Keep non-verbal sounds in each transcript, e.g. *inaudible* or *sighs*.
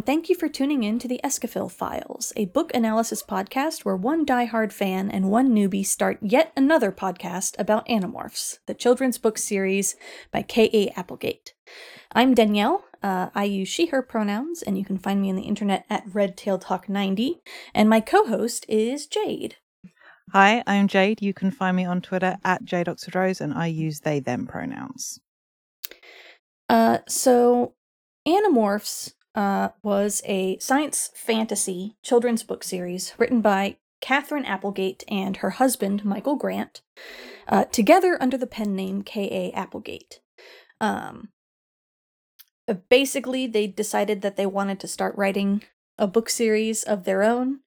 And thank you for tuning in to the Escafil Files, a book analysis podcast where one diehard fan and one newbie start yet another podcast about Animorphs, the children's book series by K.A. Applegate. I'm Danielle. Uh, I use she, her pronouns, and you can find me on the internet at RedTailedHawk90. And my co host is Jade. Hi, I'm Jade. You can find me on Twitter at JadeOxfordRose, and I use they, them pronouns. Uh, so, Animorphs uh, was a science fantasy children's book series written by Catherine Applegate and her husband, Michael Grant, uh, together under the pen name K.A. Applegate. Um, uh, basically, they decided that they wanted to start writing a book series of their own.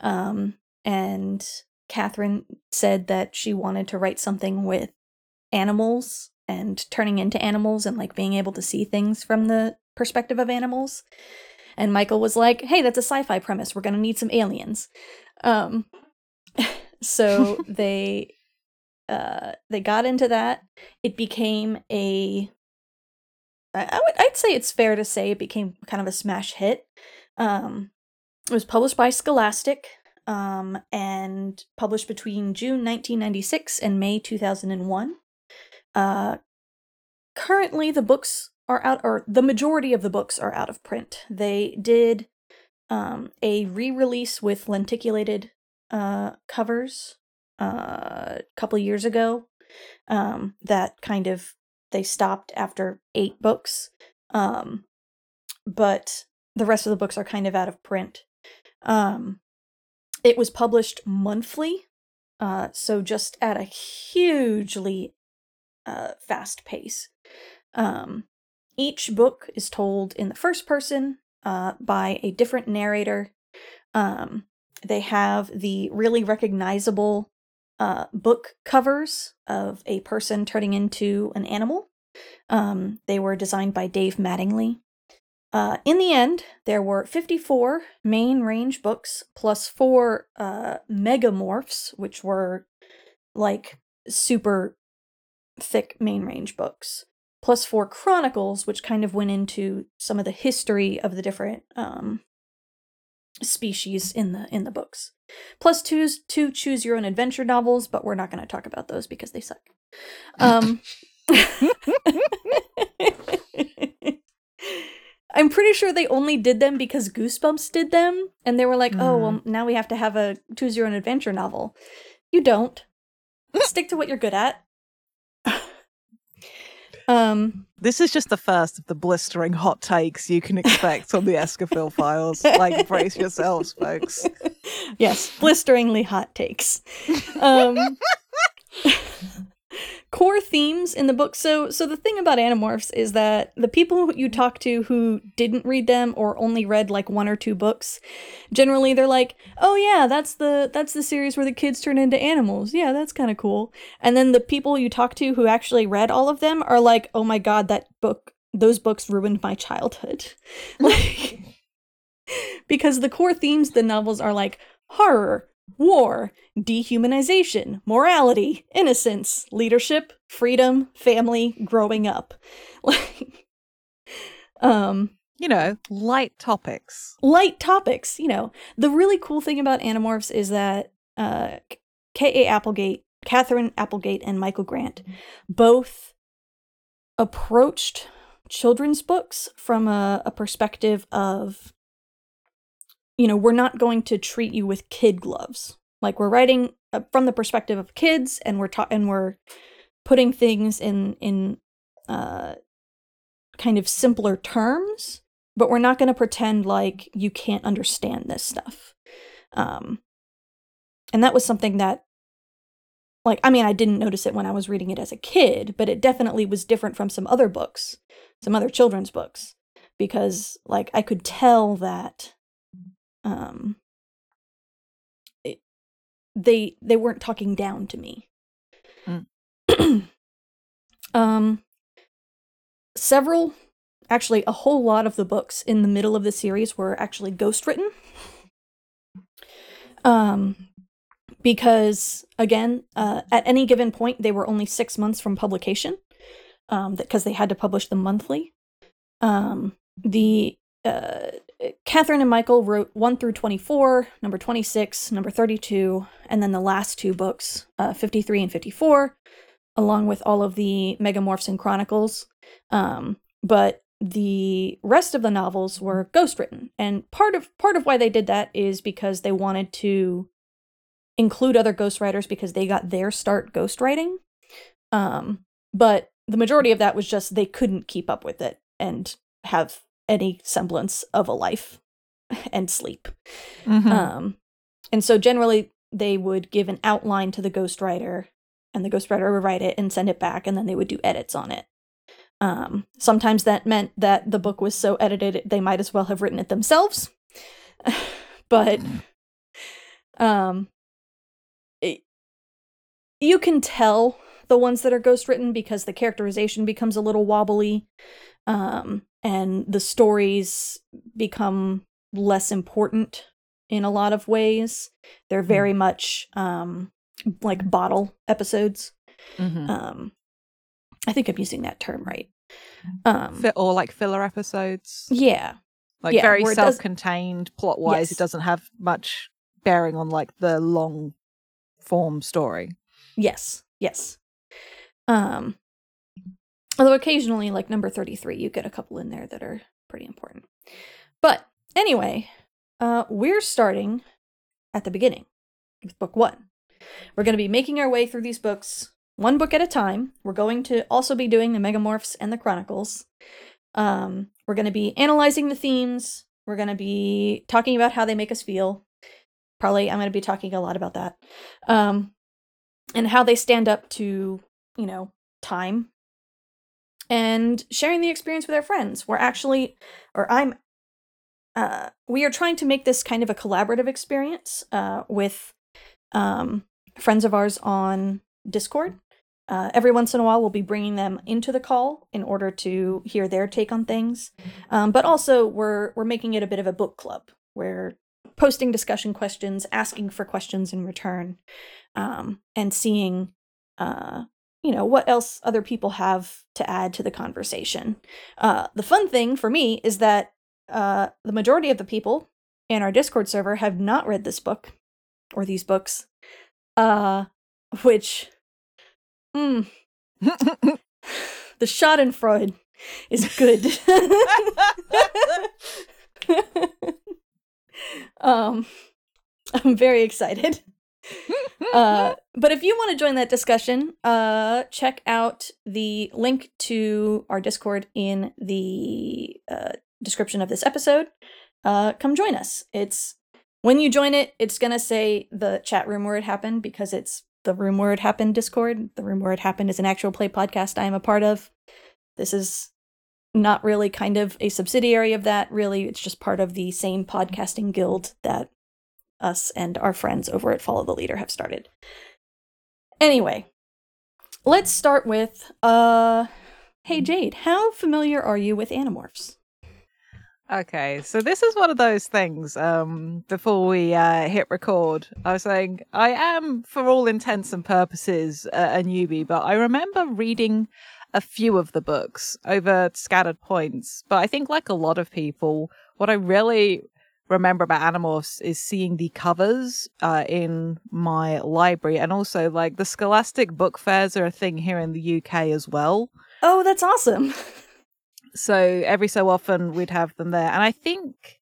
Um, and Catherine said that she wanted to write something with animals and turning into animals and like being able to see things from the perspective of animals. And Michael was like, "Hey, that's a sci-fi premise. We're going to need some aliens." Um *laughs* so *laughs* they uh they got into that. It became a I would I'd say it's fair to say it became kind of a smash hit. Um it was published by Scholastic um, and published between June 1996 and May 2001. Uh, currently, the books are out, or the majority of the books are out of print. They did um, a re release with lenticulated uh, covers uh, a couple years ago um, that kind of they stopped after eight books. Um, but the rest of the books are kind of out of print. Um, it was published monthly, uh, so just at a hugely uh, fast pace. Um, each book is told in the first person uh, by a different narrator. Um, they have the really recognizable uh, book covers of a person turning into an animal. Um, they were designed by Dave Mattingly. Uh, in the end, there were 54 main range books plus four uh, megamorphs, which were like super thick main range books, plus four chronicles, which kind of went into some of the history of the different um, species in the in the books. Plus two two choose your own adventure novels, but we're not going to talk about those because they suck. Um, *laughs* I'm pretty sure they only did them because Goosebumps did them, and they were like, mm. "Oh, well, hmm. now we have to have a choose your own adventure novel." You don't. Stick to what you're good at. Um, this is just the first of the blistering hot takes you can expect on the *laughs* Escafil files. Like, brace yourselves, folks. *laughs* Yes, blisteringly hot takes. Um, *laughs* core themes in the book. So so the thing about Animorphs is that the people you talk to who didn't read them or only read like one or two books, generally they're like, "Oh yeah, that's the that's the series where the kids turn into animals. Yeah, that's kind of cool." And then the people you talk to who actually read all of them are like, "Oh my god, that book those books ruined my childhood." *laughs* like because the core themes the novels are like horror, war, dehumanization, morality, innocence, leadership, freedom, family, growing up. *laughs* Like um you know, light topics. Light topics, you know. The really cool thing about Animorphs is that uh K.A. Applegate, Catherine Applegate and Michael Grant both approached children's books from a, a perspective of you know, we're not going to treat you with kid gloves. Like we're writing uh, from the perspective of kids, and we're ta- and we're putting things in in uh, kind of simpler terms, but we're not going to pretend like you can't understand this stuff. Um, and that was something that like i mean i didn't notice it when i was reading it as a kid but it definitely was different from some other books some other children's books because like i could tell that um it, they they weren't talking down to me. Mm. *clears throat* um several actually a whole lot of the books in the middle of the series were actually ghost written um because again uh, at any given point they were only six months from publication um because they had to publish them monthly. Um the uh, Catherine and Michael wrote 1 through 24, number 26, number 32, and then the last two books, uh, 53 and 54, along with all of the Megamorphs and Chronicles. Um, but the rest of the novels were ghostwritten, and part of part of why they did that is because they wanted to include other ghostwriters because they got their start ghostwriting. Um, but the majority of that was just they couldn't keep up with it and have any semblance of a life *laughs* and sleep. Mhm. Um, and so generally they would give an outline to the ghostwriter, and the ghostwriter would write it and send it back, and then they would do edits on it. Um, sometimes that meant that the book was so edited they might as well have written it themselves. *laughs* but um, it, you can tell the ones that are ghostwritten because the characterization becomes a little wobbly, um, and the stories become less important in a lot of ways. They're very much um, like bottle episodes. Mhm. Um, I think I'm using that term right. Um, Fi- or like filler episodes, yeah, like yeah, very where it does- self-contained plot-wise. Yes. It doesn't have much bearing on like the long form story. yes, yes. Um, although occasionally, like number 33, you get a couple in there that are pretty important. But anyway, uh, we're starting at the beginning with book one. We're going to be making our way through these books one book at a time. We're going to also be doing the Megamorphs and the Chronicles. Um, we're going to be analyzing the themes. We're going to be talking about how they make us feel. Probably, I'm going to be talking a lot about that. Um, and how they stand up to, you know, time. And sharing the experience with our friends. We're actually, or I'm uh, we are trying to make this kind of a collaborative experience uh, with um, friends of ours on Discord. Uh, every once in a while, we'll be bringing them into the call in order to hear their take on things. Um, but also, we're we're making it a bit of a book club. We're posting discussion questions, asking for questions in return, um, and seeing, uh, you know, what else other people have to add to the conversation. Uh, the fun thing for me is that uh, the majority of the people in our Discord server have not read this book or these books, uh, which, mm, the Schadenfreude is good. *laughs* *laughs* um, I'm very excited. Uh, but if you want to join that discussion, uh, check out the link to our Discord in the uh, description of this episode. Uh, come join us. It's when you join it, it's gonna say the chat room where it happened because it's the room where it happened Discord. The room where it happened is an actual play podcast I am a part of. This is not really kind of a subsidiary of that. Really, it's just part of the same podcasting guild that us and our friends over at Follow the Leader have started. Anyway, let's start with uh hey Jade, how familiar are you with Animorphs? Okay, so this is one of those things. Um, before we uh, hit record, I was saying I am, for all intents and purposes, a, a newbie, but I remember reading a few of the books over scattered points. But I think, like a lot of people, what I really remember about Animorphs is seeing the covers uh, in my library, and also like the Scholastic book fairs are a thing here in the UK as well. Oh, that's awesome. *laughs* So every so often we'd have them there. And I think,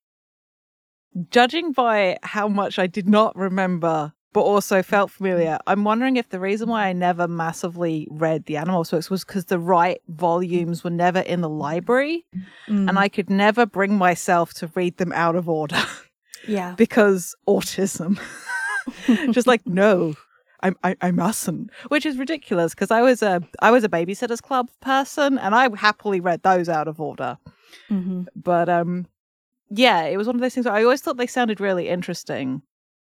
judging by how much I did not remember, but also felt familiar, I'm wondering if the reason why I never massively read the Animorphs books was because the right volumes were never in the library. Mm, And I could never bring myself to read them out of order *laughs* yeah. because autism. *laughs* Just like, no. I, I, I mustn't, which is ridiculous because I was a I was a babysitters club person and I happily read those out of order. hmm But um yeah, it was one of those things where I always thought they sounded really interesting,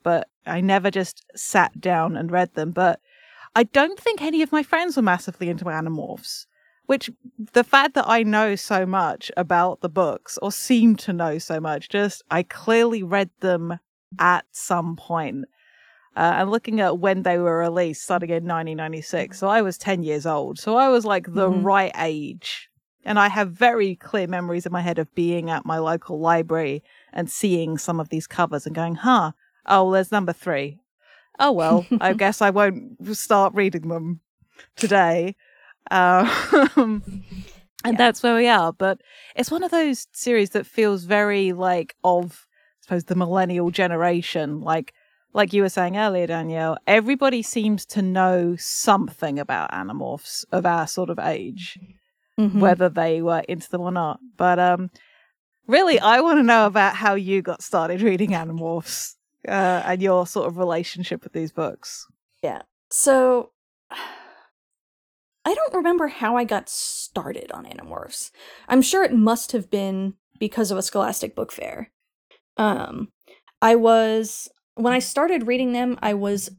but I never just sat down and read them. But I don't think any of my friends were massively into Animorphs, which the fact that I know so much about the books or seem to know so much, just I clearly read them at some point. Uh, and looking at when they were released, starting in 1996, so I was 10 years old. So I was like the Mhm. right age and I have very clear memories in my head of being at my local library and seeing some of these covers and going, huh, oh, well, there's number three. Oh, well, I *laughs* guess I won't start reading them today. Um, *laughs* and yeah. that's where we are. But it's one of those series that feels very like of, I suppose, the millennial generation. Like, like you were saying earlier, Danielle, everybody seems to know something about Animorphs of our sort of age mm-hmm. whether they were into them or not. But um, really, I want to know about how you got started reading Animorphs uh, and your sort of relationship with these books. Yeah. So *sighs* I don't remember how I got started on Animorphs. I'm sure it must have been because of a Scholastic book fair. Um, I was when I started reading them, I was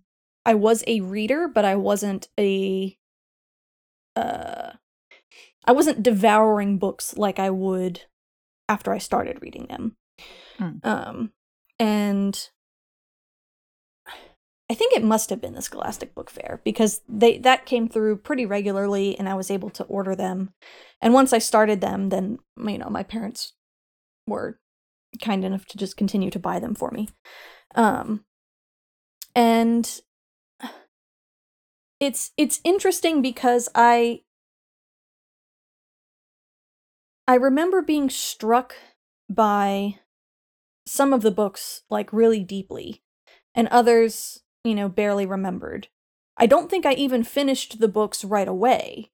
I was a reader, but I wasn't a uh I wasn't devouring books like I would after I started reading them. Hmm. Um, and I think it must have been the Scholastic Book Fair because they that came through pretty regularly, and I was able to order them. And once I started them, then you know my parents were kind enough to just continue to buy them for me. Um, and it's it's interesting because I I remember being struck by some of the books like really deeply and others, you know, barely remembered. I don't think I even finished the books right away.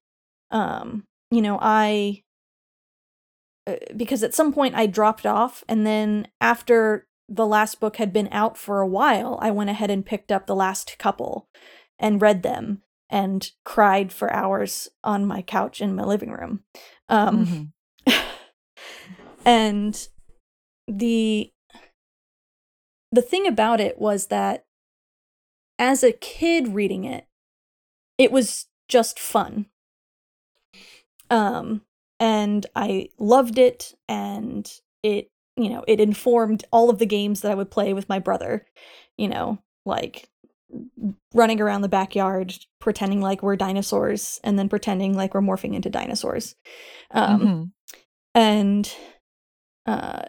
Um, you know, I uh, because at some point I dropped off and then after the last book had been out for a while, I went ahead and picked up the last couple and read them and cried for hours on my couch in my living room. Um, mm-hmm *laughs* and the the thing about it was that as a kid reading it, it was just fun. Um and I loved it and it, you know, it informed all of the games that I would play with my brother, you know, like running around the backyard pretending like we're dinosaurs and then pretending like we're morphing into dinosaurs. Um mm-hmm and uh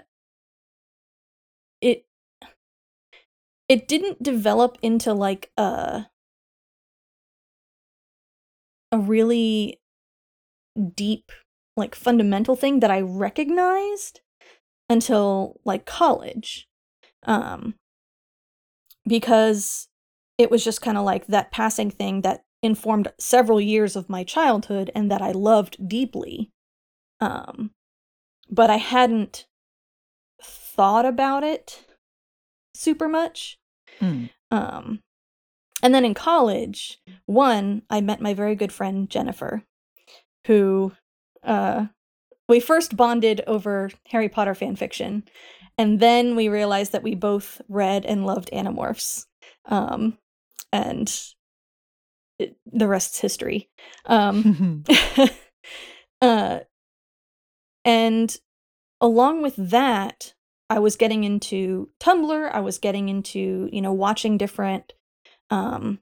it didn't develop into like a a really deep like fundamental thing that I recognized until like college. Um because it was just kind of like that passing thing that informed several years of my childhood and that I loved deeply. Um but I hadn't thought about it super much. Mm. Um, and then in college, one, I met my very good friend Jennifer, who uh, we first bonded over Harry Potter fan fiction, and then we realized that we both read and loved Animorphs. Um, and it, the rest's history. Um, *laughs* *laughs* uh, and along with that, I was getting into Tumblr, I was getting into, you know, watching different um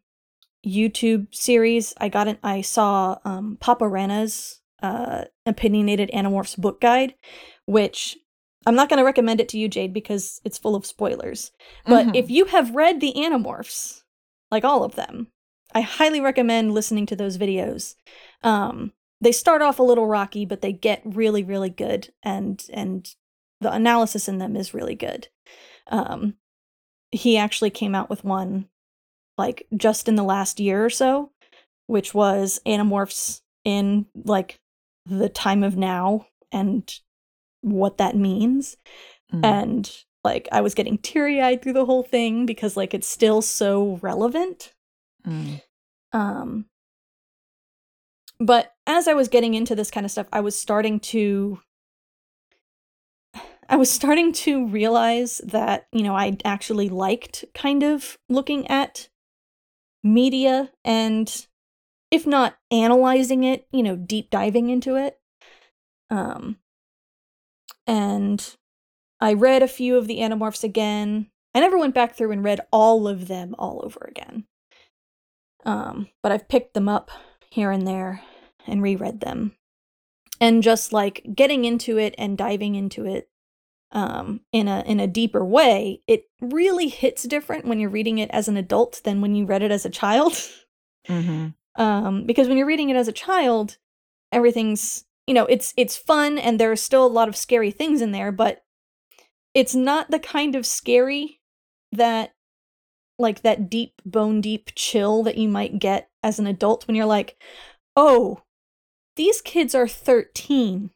YouTube series. I got it I saw um Papa Rana's uh opinionated Animorphs book guide, which I'm not going to recommend it to you, Jade, because it's full of spoilers. But mm-hmm. if you have read the Animorphs, like all of them, I highly recommend listening to those videos. Um, they start off a little rocky, but they get really, really good, and and the analysis in them is really good. Um, he actually came out with one like just in the last year or so, which was Animorphs in like the time of now and what that means. Mm. And like I was getting teary eyed through the whole thing because like it's still so relevant. Mm. Um, but as I was getting into this kind of stuff, I was starting to I was starting to realize that, you know, I actually liked kind of looking at media and if not analyzing it, you know, deep diving into it. Um and I read a few of the Animorphs again. I never went back through and read all of them all over again. Um, but I've picked them up here and there and reread them. and just like getting into it and diving into it um, in a in a deeper way, it really hits different when you're reading it as an adult than when you read it as a child. Mm-hmm. *laughs* um, because when you're reading it as a child, everything's you know it's it's fun and there are still a lot of scary things in there, but it's not the kind of scary that like that deep bone deep chill that you might get as an adult when you're like, oh, these kids are 13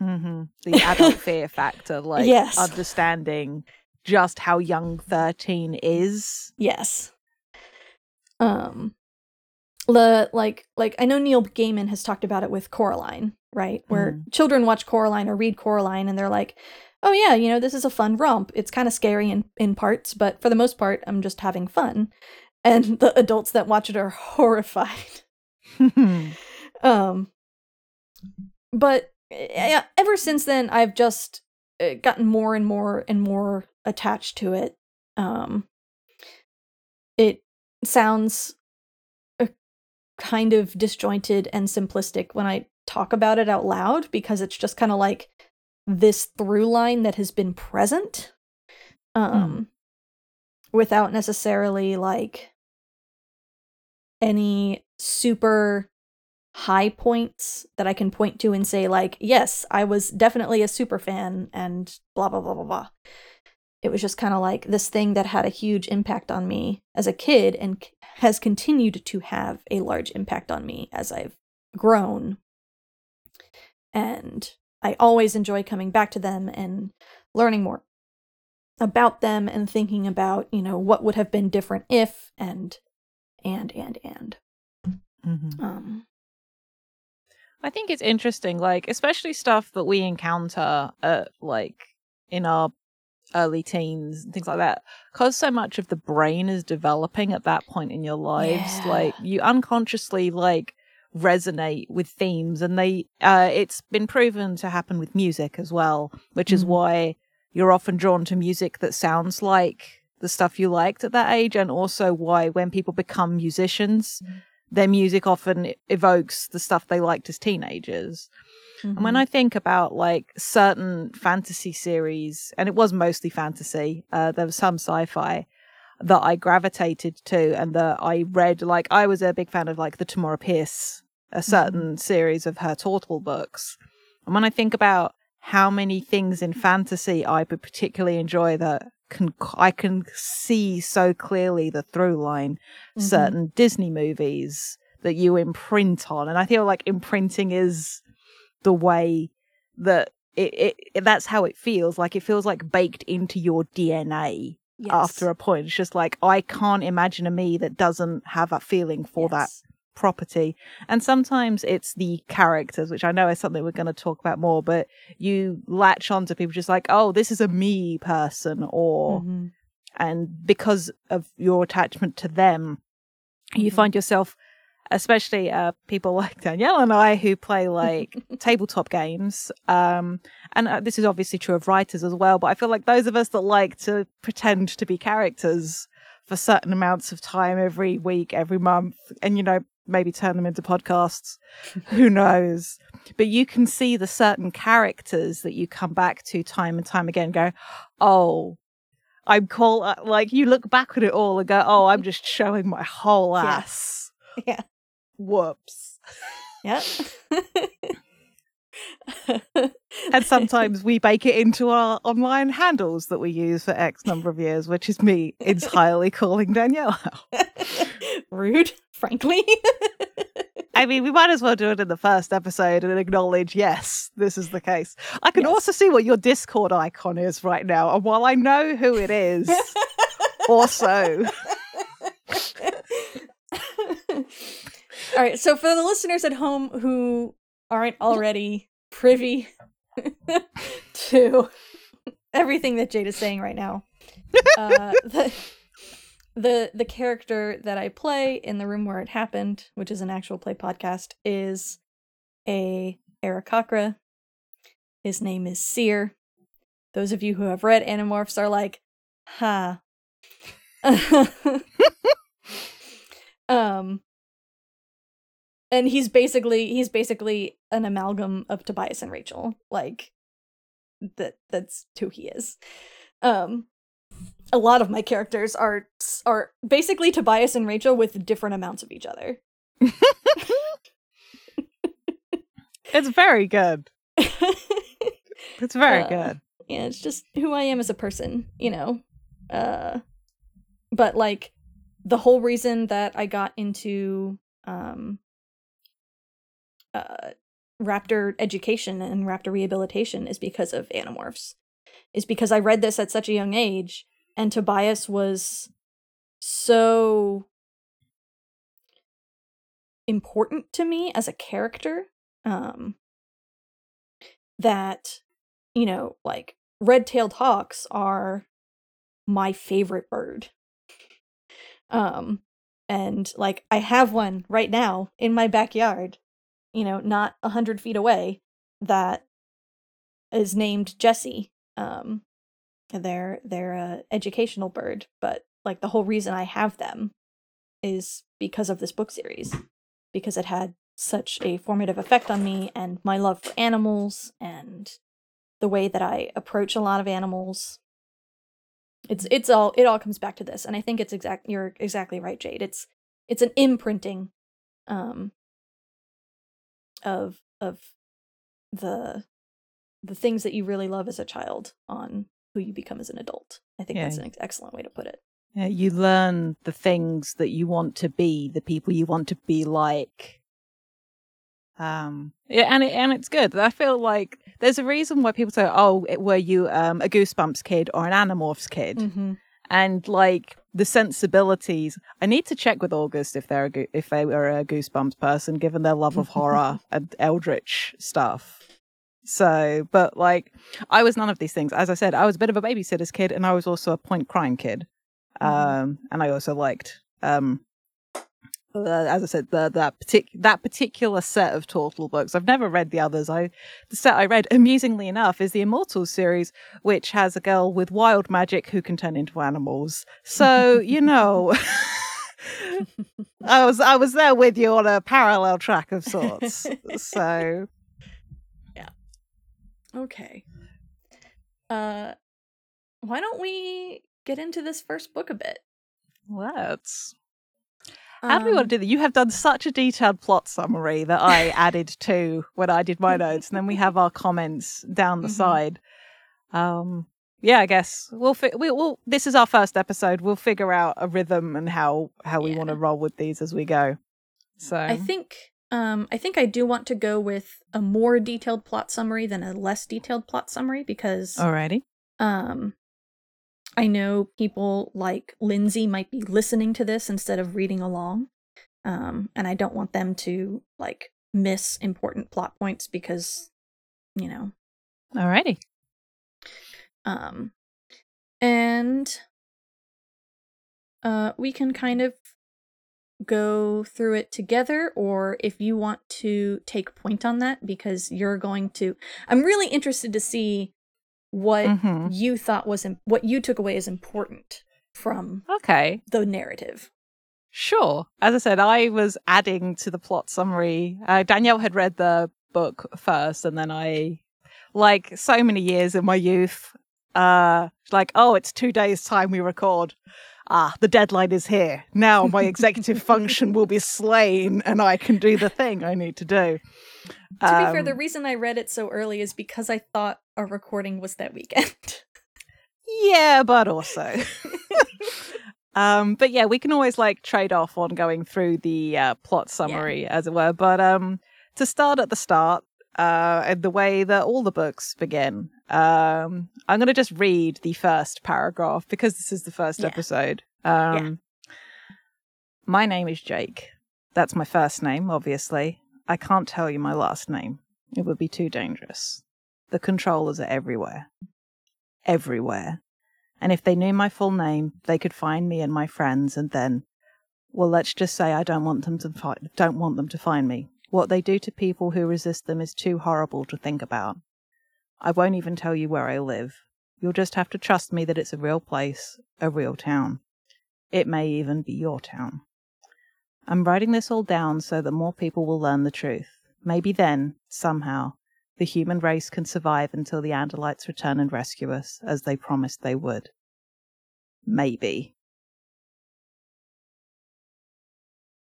Mm-hmm. The adult fear factor, like Yes. understanding just how young 13 is. Yes. Um the like like I know Neil Gaiman has talked about it with Coraline, right? Where children watch Coraline or read Coraline and they're like, "Oh yeah, you know, this is a fun romp. It's kind of scary in in parts, but for the most part, I'm just having fun." And *laughs* the adults that watch it are *laughs* horrified. *laughs* Um but ever since then I've just uh, gotten more and more and more attached to it. Um it sounds uh, kind of disjointed and simplistic when I talk about it out loud because it's just kind of like this through line that has been present um without necessarily like any super high points that I can point to and say like yes I was definitely a super fan and blah blah blah blah blah it was just kind of like this thing that had a huge impact on me as a kid and has continued to have a large impact on me as I've grown. And I always enjoy coming back to them and learning more about them and thinking about, you know, what would have been different if and and and and Mhm. um I think it's interesting, like especially stuff that we encounter, uh, like in our early teens and things like that, because so much of the brain is developing at that point in your lives. Yeah. Like you unconsciously like resonate with themes, and they, uh, it's been proven to happen with music as well, which is Mhm. why you're often drawn to music that sounds like the stuff you liked at that age, and also why when people become musicians their music often evokes the stuff they liked as teenagers. And when mhm. I think about like certain fantasy series, and it was mostly fantasy, uh, there was some sci-fi that I gravitated to and that I read. Like I was a big fan of like the Tamora Pierce, a certain series of her Tortall books. And when I think about how many things in fantasy I would particularly enjoy that can I can see so clearly the through line Mhm. certain Disney movies that you imprint on. And I feel like imprinting is the way that it, it, that's how it feels. Like it feels like baked into your DNA Yes. after a point. It's just like I can't imagine a me that doesn't have a feeling for that Yes. Property. And sometimes it's the characters, which I know is something we're going to talk about more, but you latch on to people just like, oh, this is a me person, or Mhm. and because of your attachment to them you Mhm. find yourself especially uh, people *laughs* like danielle and i who play like *laughs* tabletop games um, and uh, this is obviously true of writers as well but i feel like those of us that like to pretend to be characters for certain amounts of time every week every month and you know maybe turn them into podcasts. Who knows? But you can see the certain characters that you come back to time and time again go oh i'm call like you look back at it all and go oh i'm just showing my whole ass. Yeah. whoops. Yep. *laughs* and sometimes we bake it into our online handles that we use for x number of years which is me entirely calling danielle *laughs* rude, frankly. *laughs* I mean, we might as well do it in the first episode and acknowledge, yes, this is the case. I can Yes. also see what your Discord icon is right now. And while I know who it is, *laughs* also, *laughs* All right, so for the listeners at home who aren't already privy to everything that Jade is saying right now, uh, the, the the character that I play in the room where it happened, which is an actual play podcast, is a Aarakocra. His name is Seer. Those of you who have read Animorphs are like, ha. *laughs* um and he's basically he's basically an amalgam of Tobias and Rachel. Like that that's who he is. Um a lot of my characters are are basically Tobias and Rachel with different amounts of each other. *laughs* it's very good. *laughs* it's very uh, good. Yeah, it's just who I am as a person, you know. Uh but like the whole reason that I got into um uh raptor education and raptor rehabilitation is because of animorphs. Is because I read this at such a young age and Tobias was so important to me as a character um that you know like red-tailed hawks are my favorite bird. Um and like i have one right now in my backyard you know not a hundred feet away that is named jesse um they're they're a educational bird but like the whole reason i have them is because of this book series because it had such a formative effect on me and my love for animals and the way that I approach a lot of animals. It's it's all it all comes back to this and I think it's exact you're exactly right Jade. It's it's an imprinting um of of the the things that you really love as a child on who you become as an adult. I think yeah. that's an excellent way to put it. Yeah, you learn the things that you want to be, the people you want to be like. Um, yeah, and it, and it's good. I feel like there's a reason why people say, "Oh, were you um, a Goosebumps kid or an Animorphs kid?" Mm-hmm. And like the sensibilities, I need to check with August if they're a, if they were a Goosebumps person, given their love of horror *laughs* and eldritch stuff. So, but like, I was none of these things. As I said, I was a bit of a babysitter's kid, and I was also a point crime kid. Mm-hmm. Um, and I also liked, um, uh, as I said, the, that partic- that particular set of Tortall books. I've never read the others. I the set I read, amusingly enough, is the Immortals series, which has a girl with wild magic who can turn into animals. So you *laughs* know. *laughs* I was I was there with you on a parallel track of sorts. so. Okay. Uh why don't we get into this first book a bit. Let's. How do we want to do that? You have done such a detailed plot summary that I added to when I did my notes, and then we have our comments down *laughs* the mm-hmm. side. Um, yeah, I guess we'll, fi- we, will This is our first episode. We'll figure out a rhythm and how how we yeah. want to roll with these as we go. So I think um, I think I do want to go with a more detailed plot summary than a less detailed plot summary because alrighty. Um, I know people like Lindsay might be listening to this instead of reading along. Um, and I don't want them to like miss important plot points because, you know. Alrighty. Um, and uh, we can kind of go through it together, or if you want to take point on that because you're going to. I'm really interested to see what mm-hmm. you thought was Im- what you took away as important from okay the narrative. Sure. As I said, I was adding to the plot summary. Uh, Danielle had read the book first, and then I, like so many years in my youth, uh, like, oh, it's two days' time we record. Ah, the deadline is here. Now my executive function will be slain, and I can do the thing I need to do. To um, be fair, the um, reason I read it so early is because I thought our recording was that weekend. *laughs* yeah, but also. *laughs* um, but yeah, we can always like trade off on going through the uh, plot summary, yeah. as it were. But um, to start at the start, uh, and the way that all the books begin, um, I'm going to just read the first paragraph because this is the first yeah. episode. Um, yeah. My name is Jake. That's my first name, obviously. I can't tell you my last name. It would be too dangerous. The controllers are everywhere. Everywhere. And if they knew my full name, they could find me and my friends and then well, let's just say I don't want them to fi- don't want them to find me. What they do to people who resist them is too horrible to think about. I won't even tell you where I live. You'll just have to trust me that it's a real place, a real town. It may even be your town. I'm writing this all down so that more people will learn the truth. Maybe then, somehow, the human race can survive until the Andalites return and rescue us, as they promised they would. Maybe.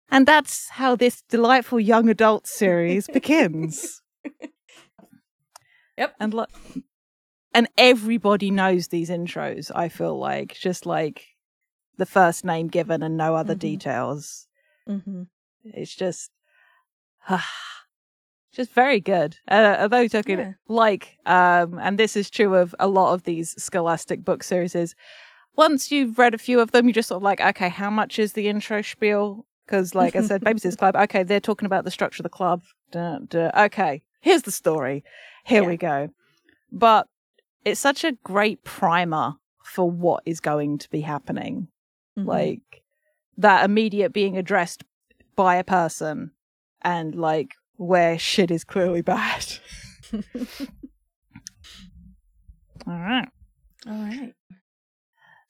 And that's how this delightful young adult series begins. *laughs* Yep. And lo- and everybody knows these intros, I feel like, just like the first name given and no other Mhm. details. Mm-hmm. It's just *sighs* just very good. Uh, although talking Yeah. like um and this is true of a lot of these scholastic book series once you've read a few of them, you're just sort of like, okay, how much is the intro spiel? Because, like I said, Babysitter's *laughs* Club, okay, they're talking about the structure of the club. Duh, duh. Okay, here's the story. Here Yeah. we go. But it's such a great primer for what is going to be happening. Mm-hmm. Like that immediate being addressed by a person and like where shit is clearly *laughs* bad. *laughs* All right. All right.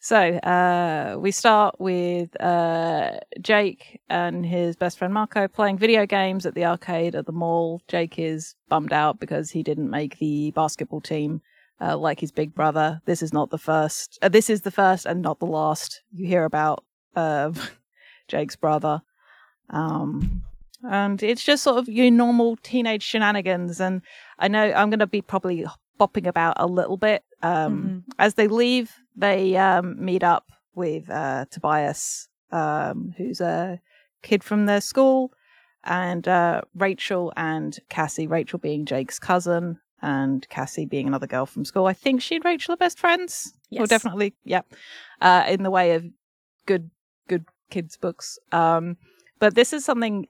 So uh, we start with uh, Jake and his best friend Marco playing video games at the arcade at the mall. Jake is bummed out because he didn't make the basketball team uh, like his big brother. This is not the first. Uh, this is the first and not the last you hear about uh, *laughs* Jake's brother. Um, and it's just sort of your normal teenage shenanigans. And I know I'm going to be probably bopping about a little bit. Um, As they leave, they um, meet up with uh, Tobias, um, who's a kid from their school, and uh, Rachel and Cassie. Rachel being Jake's cousin, and Cassie being another girl from school. I think she and Rachel are best friends. Well, Yes. definitely, yeah. Uh, in the way of good, good kids books. Um, but this is something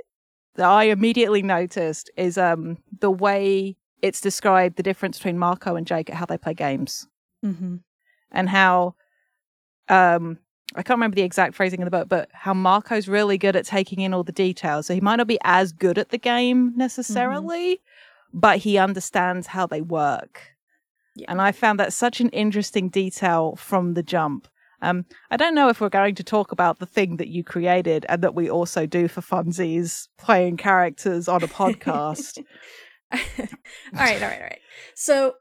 that I immediately noticed is um the way it's described the difference between Marco and Jake at how they play games Mm-hmm. And how um I can't remember the exact phrasing in the book, but how Marco's really good at taking in all the details. So he might not be as good at the game necessarily, but he understands how they work. Yeah. And I found that such an interesting detail from the jump. Um, I don't know if we're going to talk about the thing that you created and that we also do for funsies, playing characters on a *laughs* podcast. *laughs* all right, all right, all right. So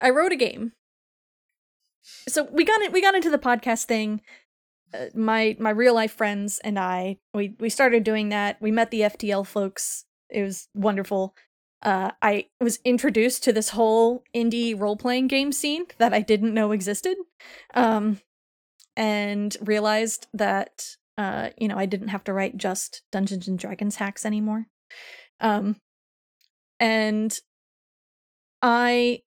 I wrote a game. So we got it. We got into the podcast thing. Uh, my my real life friends and I we we started doing that. We met the FTL folks. It was wonderful. Uh, I was introduced to this whole indie role playing game scene that I didn't know existed, um, and realized that uh, you know I didn't have to write just Dungeons and Dragons hacks anymore. Um, and I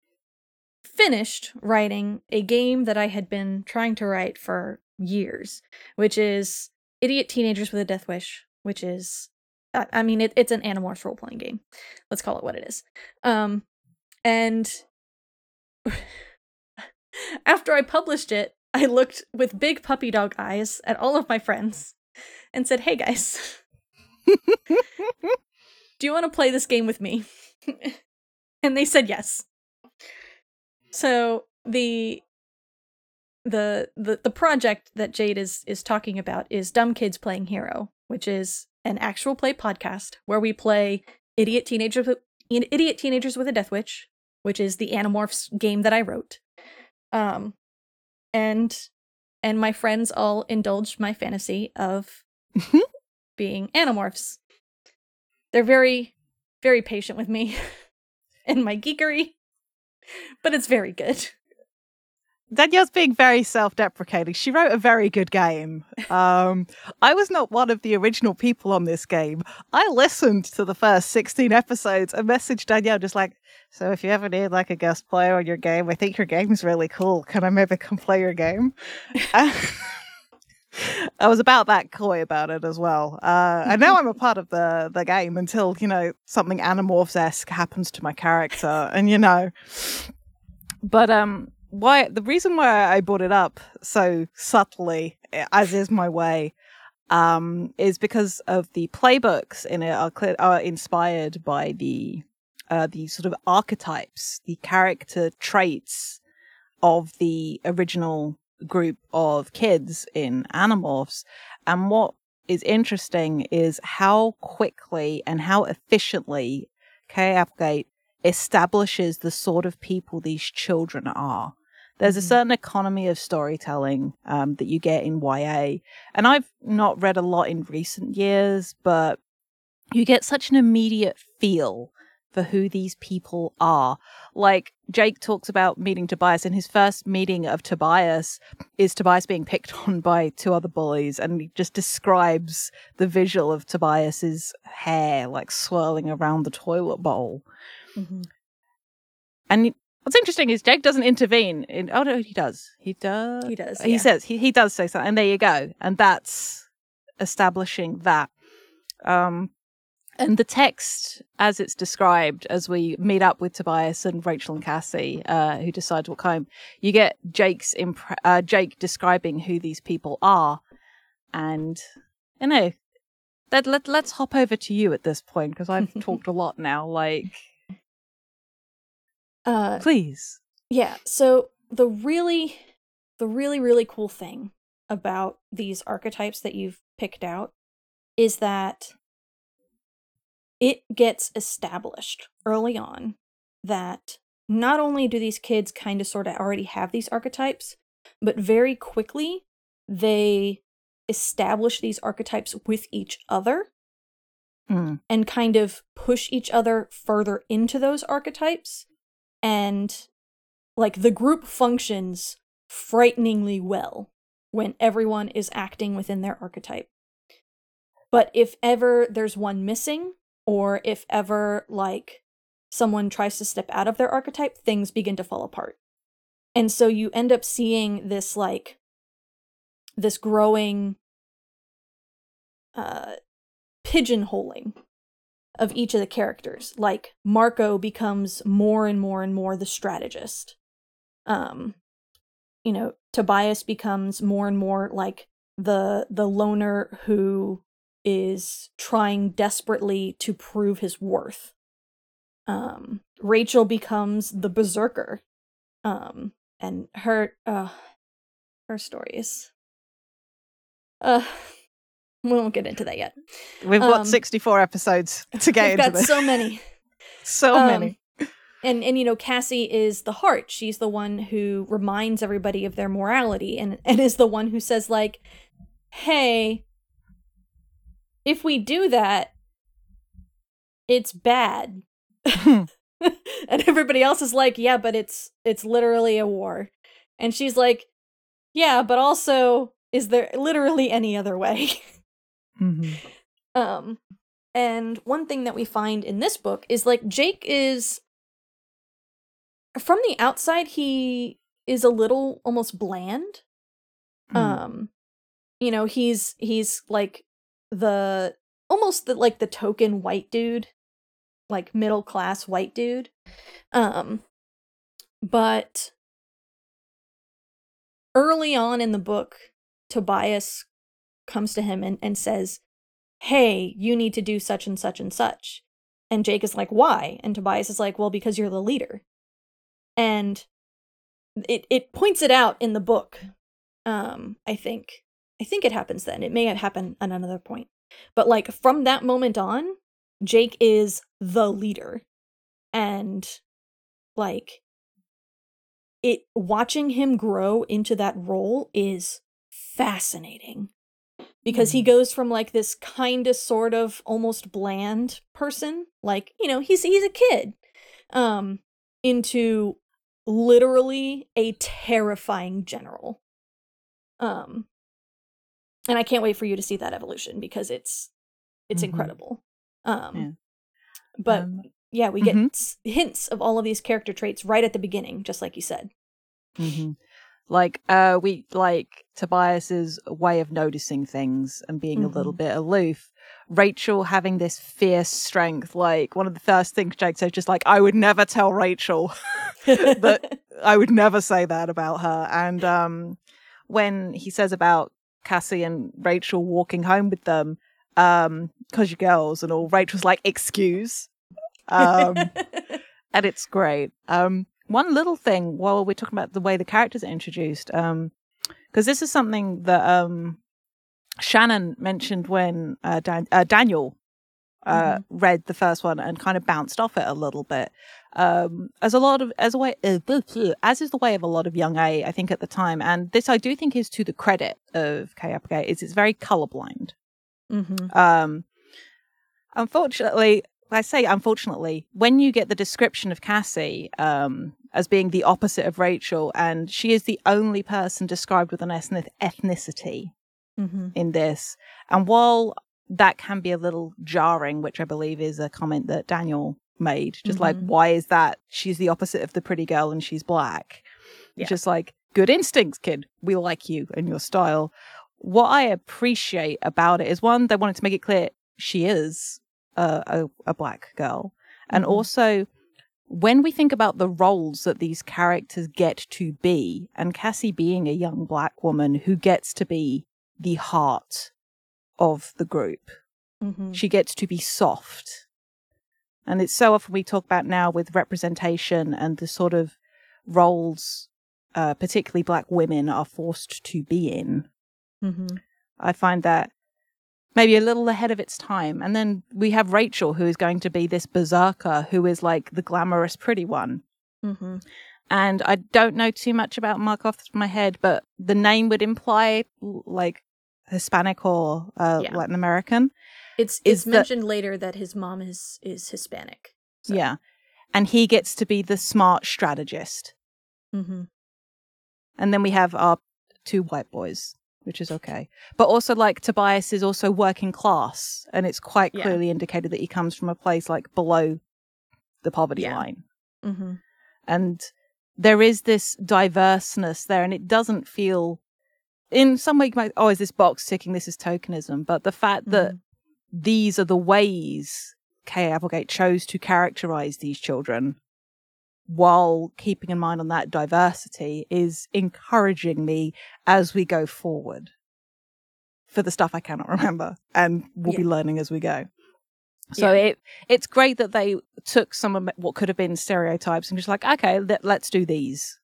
finished writing a game that I had been trying to write for years, which is Idiot Teenagers with a Death Wish, which is, I, mean, it, it's an Animorphs role playing game. Let's call it what it is. Um, and *laughs* after I published it, I looked with big puppy dog eyes at all of my friends and said, Hey guys, *laughs* do you want to play this game with me? *laughs* and they said yes. So the the the the project that Jade is is talking about is Dumb Kids Playing Hero, which is an actual play podcast where we play Idiot Teenagers with Idiot Teenagers with a Death Wish, which is the Animorphs game that I wrote. Um and and my friends all indulged my fantasy of being Animorphs. They're very very patient with me *laughs* and my geekery, *laughs* but it's very good. Danielle's being very self-deprecating. She wrote a very good game. Um, I was not one of the original people on this game. I listened to the first 16 episodes and messaged Danielle just like, so if you ever need like a guest player on your game, I think your game's really cool. Can I maybe come play your game? *laughs* *laughs* I was about that coy about it as well. Uh, and now I'm a part of the, the game until, you know, something Animorphs-esque happens to my character. *laughs* And, you know, but um, why the reason why I brought it up so subtly, as is my way, um, is because of the playbooks in it are, clear, are inspired by the uh, the sort of archetypes, the character traits of the original group of kids in Animorphs, and what is interesting is how quickly and how efficiently K. Applegate establishes the sort of people these children are. There's a Mhm. certain economy of storytelling um, that you get in YA. And I've not read a lot in recent years, but you get such an immediate feel for who these people are. Like Jake talks about meeting Tobias, and his first meeting of Tobias is Tobias being picked *laughs* on by two other bullies, and he just describes the visual of Tobias's hair like swirling around the toilet bowl. Mhm. And what's interesting is Jake doesn't intervene. In, oh no, he does. He does. He does, He yeah. says he he does say something, and there you go. And that's establishing that. Um, and the text, as it's described, as we meet up with Tobias and Rachel and Cassie, uh, who decides what kind, you get Jake's impre- uh, Jake describing who these people are, and you know, let, let let's hop over to you at this point because I've *laughs* talked a lot now. Like, Uh, please. Yeah, so the really the really really cool thing about these archetypes that you've picked out is that it gets established early on that not only do these kids kind of sort of already have these archetypes, but very quickly they establish these archetypes with each other Mm. and kind of push each other further into those archetypes and like the group functions frighteningly well when everyone is acting within their archetype but if ever there's one missing or if ever like someone tries to step out of their archetype things begin to fall apart and so you end up seeing this like this growing uh pigeonholing of each of the characters. Like Marco becomes more and more and more the strategist. Um you know, Tobias becomes more and more like the the loner who is trying desperately to prove his worth. Um Rachel becomes the berserker. Um and her uh her stories. uh *laughs* we won't get into that yet. We've got Um, 64 episodes *laughs* to get We've into got this. so many. *laughs* so Um, many. And and you know, Cassie is the heart. She's the one who reminds everybody of their morality and and is the one who says like, "Hey, if we do that, it's bad." *laughs* and everybody else is like, "Yeah, but it's it's literally a war." And she's like, "Yeah, but also is there literally any other way?" Mhm. *laughs* Um, and one thing that we find in this book is like Jake is from the outside he is a little almost bland. Mm. Um, you know, he's he's like the almost the like the token white dude, like middle class white dude. Um, but early on in the book, Tobias comes to him and, and says, Hey, you need to do such and such and such. And Jake is like, Why? And Tobias is like, Well, because you're the leader. And it it points it out in the book. Um, I think. I think it happens then. It may have happened at another point. But like from that moment on, Jake is the leader. And like it watching him grow into that role is fascinating because he goes from like this kind of sort of almost bland person like you know he's he's a kid um into literally a terrifying general um and i can't wait for you to see that evolution because it's it's Mhm. incredible um Yeah. but Um, yeah we get mhm. s- hints of all of these character traits right at the beginning just like you said Mm-hmm. Like, uh, we like Tobias's way of noticing things and being a little Mhm. bit aloof. Rachel having this fierce strength. Like one of the first things Jake said, just like I would never tell Rachel *laughs* that *laughs* I would never say that about her. And um, when he says about Cassie and Rachel walking home with them, um, cause you're girls and all, Rachel's like, excuse. Um, *laughs* and it's great. Um, one little thing while we're talking about the way the characters are introduced, um, because this is something that um, Shannon mentioned when uh, Dan- uh, Daniel uh, Mm-hmm. read the first one and kind of bounced off it a little bit. Um, as a lot of as a way uh, as is the way of a lot of young A, I think at the time, and this I do think is to the credit of Kay Applegate is it's very colorblind. Mm-hmm. Um, unfortunately, I say unfortunately, when you get the description of Cassie um, as being the opposite of Rachel, and she is the only person described with an ethnic- ethnicity Mm-hmm. in this, and while that can be a little jarring, which I believe is a comment that Daniel made, just like, Mhm. why is that? She's the opposite of the pretty girl and she's black. Yeah. Just like, good instincts, kid. We like you and your style. What I appreciate about it is one, they wanted to make it clear she is a, a, a black girl. And Mhm. also, when we think about the roles that these characters get to be, and Cassie being a young black woman who gets to be the heart of the group, Mm-hmm. she gets to be soft. And it's so often we talk about now with representation and the sort of roles, uh, particularly black women, are forced to be in. Mm-hmm. I find that maybe a little ahead of its time. And then we have Rachel, who is going to be this berserker who is like the glamorous pretty one. Mm-hmm. And I don't know too much about Mark off the top of my head, but the name would imply like Hispanic or uh, Yeah. Latin American. It's Is it's the- mentioned later that his mom is is Hispanic. So. Yeah. And he gets to be the smart strategist. Mm-hmm. And then we have our two white boys, which is okay. But also, like, Tobias is also working class. And it's quite Yeah. clearly indicated that he comes from a place like below the poverty Yeah. line. Mm-hmm. And there is this diverseness there. And it doesn't feel, in some way, you might, oh, is this box ticking? This is tokenism. But the fact that Mhm. these are the ways Kay Applegate chose to characterize these children while keeping in mind on that diversity is encouraging me as we go forward for the stuff I cannot *laughs* remember and we'll be learning as we go. So Yeah. it it's great that they took some of what could have been stereotypes and just like okay let, let's do these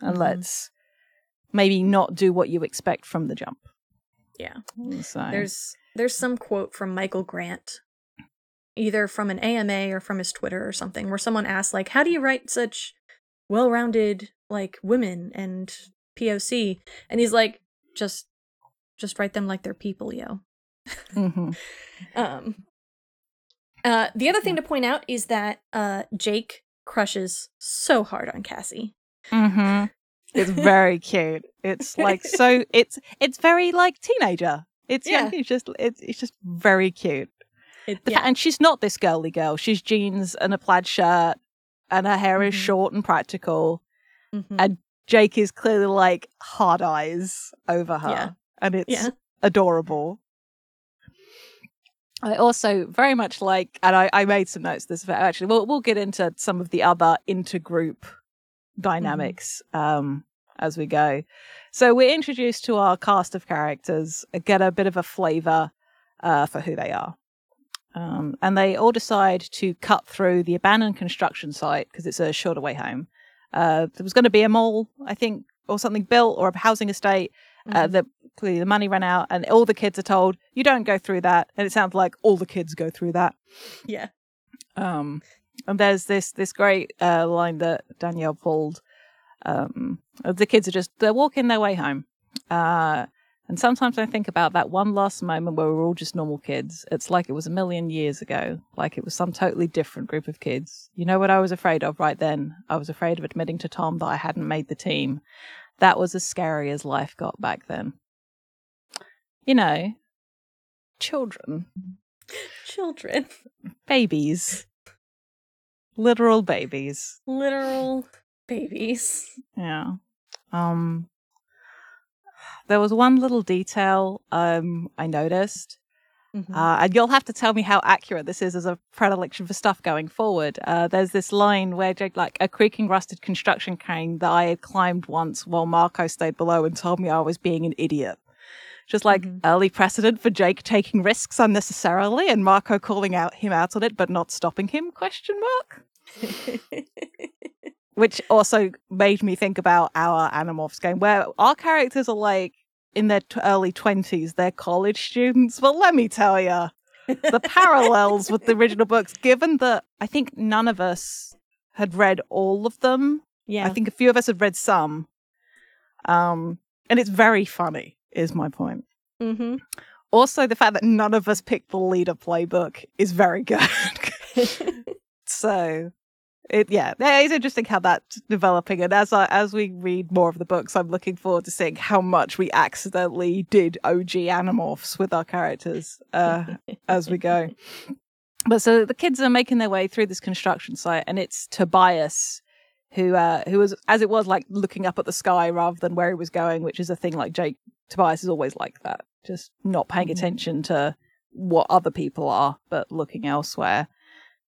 and Mhm. let's maybe not do what you expect from the jump. Yeah. So There's there's some quote from Michael Grant, either from an AMA or from his Twitter or something, where someone asked like, "How do you write such well-rounded like women and POC?" And he's like, "Just, just write them like they're people, yo." *laughs* Mhm. Um. Uh, the other thing to point out is that uh, Jake crushes so hard on Cassie. Mm-hmm. It's very cute. It's like *laughs* so. It's it's very like teenager. It's yeah. It's just it's it's just very cute. It, yeah. fa- and she's not this girly girl. She's jeans and a plaid shirt, and her hair is Mhm. short and practical. Mhm. and Jake is clearly like hard eyes over her, Yeah. and it's Yeah. adorable. I also very much like, and I, I made some notes. This actually, we'll we'll get into some of the other intergroup dynamics um, as we go. So we're introduced to our cast of characters, uh, get a bit of a flavor uh, for who they are. Um, and they all decide to cut through the abandoned construction site because it's a shorter way home. Uh, there was going to be a mall, I think, or something built, or a housing estate. Uh, Mhm. that clearly the money ran out, and all the kids are told you don't go through that. And it sounds like all the kids go through that. yeah. Um, and there's this this great uh, line that Danielle pulled. Um, the kids are just they're walking their way home. Uh, and sometimes I think about that one last moment where we were all just normal kids. It's like it was a million years ago, like it was some totally different group of kids. You know what I was afraid of right then? I was afraid of admitting to Tom that I hadn't made the team. That was as scary as life got back then. You know, children, Children. babies, literal babies. Literal babies. Yeah. Um there was one little detail um I noticed. Mhm. Uh, and you'll have to tell me how accurate this is as a predilection for stuff going forward. Uh, there's this line where Jake, like a creaking rusted construction crane that I had climbed once while Marco stayed below and told me I was being an idiot. Just like Mhm. early precedent for Jake taking risks unnecessarily and Marco calling out him out on it but not stopping him? Question mark. *laughs* which also made me think about our Animorphs game where our characters are like in their t- early 20s, they're college students. Well, let me tell you, the parallels with the original books, given that I think none of us had read all of them. Yeah. I think a few of us had read some. Um, and it's very funny, is my point. mm-hmm. Also, the fact that none of us picked the leader playbook is very *laughs* good. *laughs* so, it yeah, it's interesting how that's developing. And as I as we read more of the books, I'm looking forward to seeing how much we accidentally did OG Animorphs with our characters uh, *laughs* as we go. But so the kids are making their way through this construction site, and it's Tobias who uh, who was as it was like looking up at the sky rather than where he was going, which is a thing like Jake Tobias is always like that, just not paying Mhm. attention to what other people are, but looking elsewhere.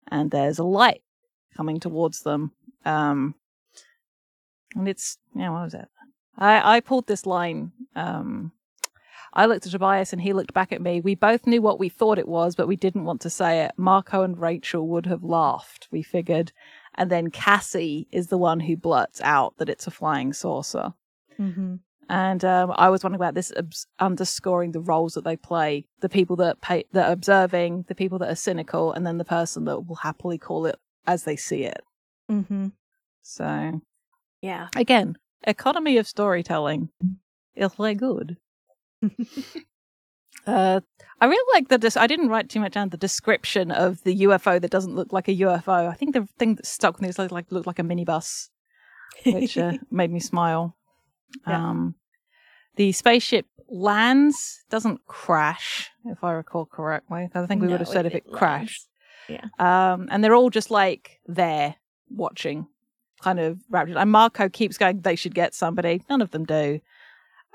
And there's a light coming towards them, um, and it's yeah, what was it? I I pulled this line. Um, I looked at Tobias and he looked back at me. We both knew what we thought it was, but we didn't want to say it. Marco and Rachel would have laughed, we figured. And then Cassie is the one who blurts out that it's a flying saucer. mm-hmm. And um, I was wondering about this obs- underscoring the roles that they play: the people that pay, that are observing, the people that are cynical, and then the person that will happily call it as they see it. Mm-hmm. So Yeah. again, economy of storytelling is very good. *laughs* uh, I really like the. Des- I didn't write too much down the description of the UFO that doesn't look like a UFO. I think the thing that stuck with me is like, like looked like a minibus, which uh, *laughs* made me smile. Yeah. Um, the spaceship lands, doesn't crash, if I recall correctly. I think we would have said if it crashed. lands. Um, and they're all just like there watching, kind of raptured. And Marco keeps going, they should get somebody. None of them do.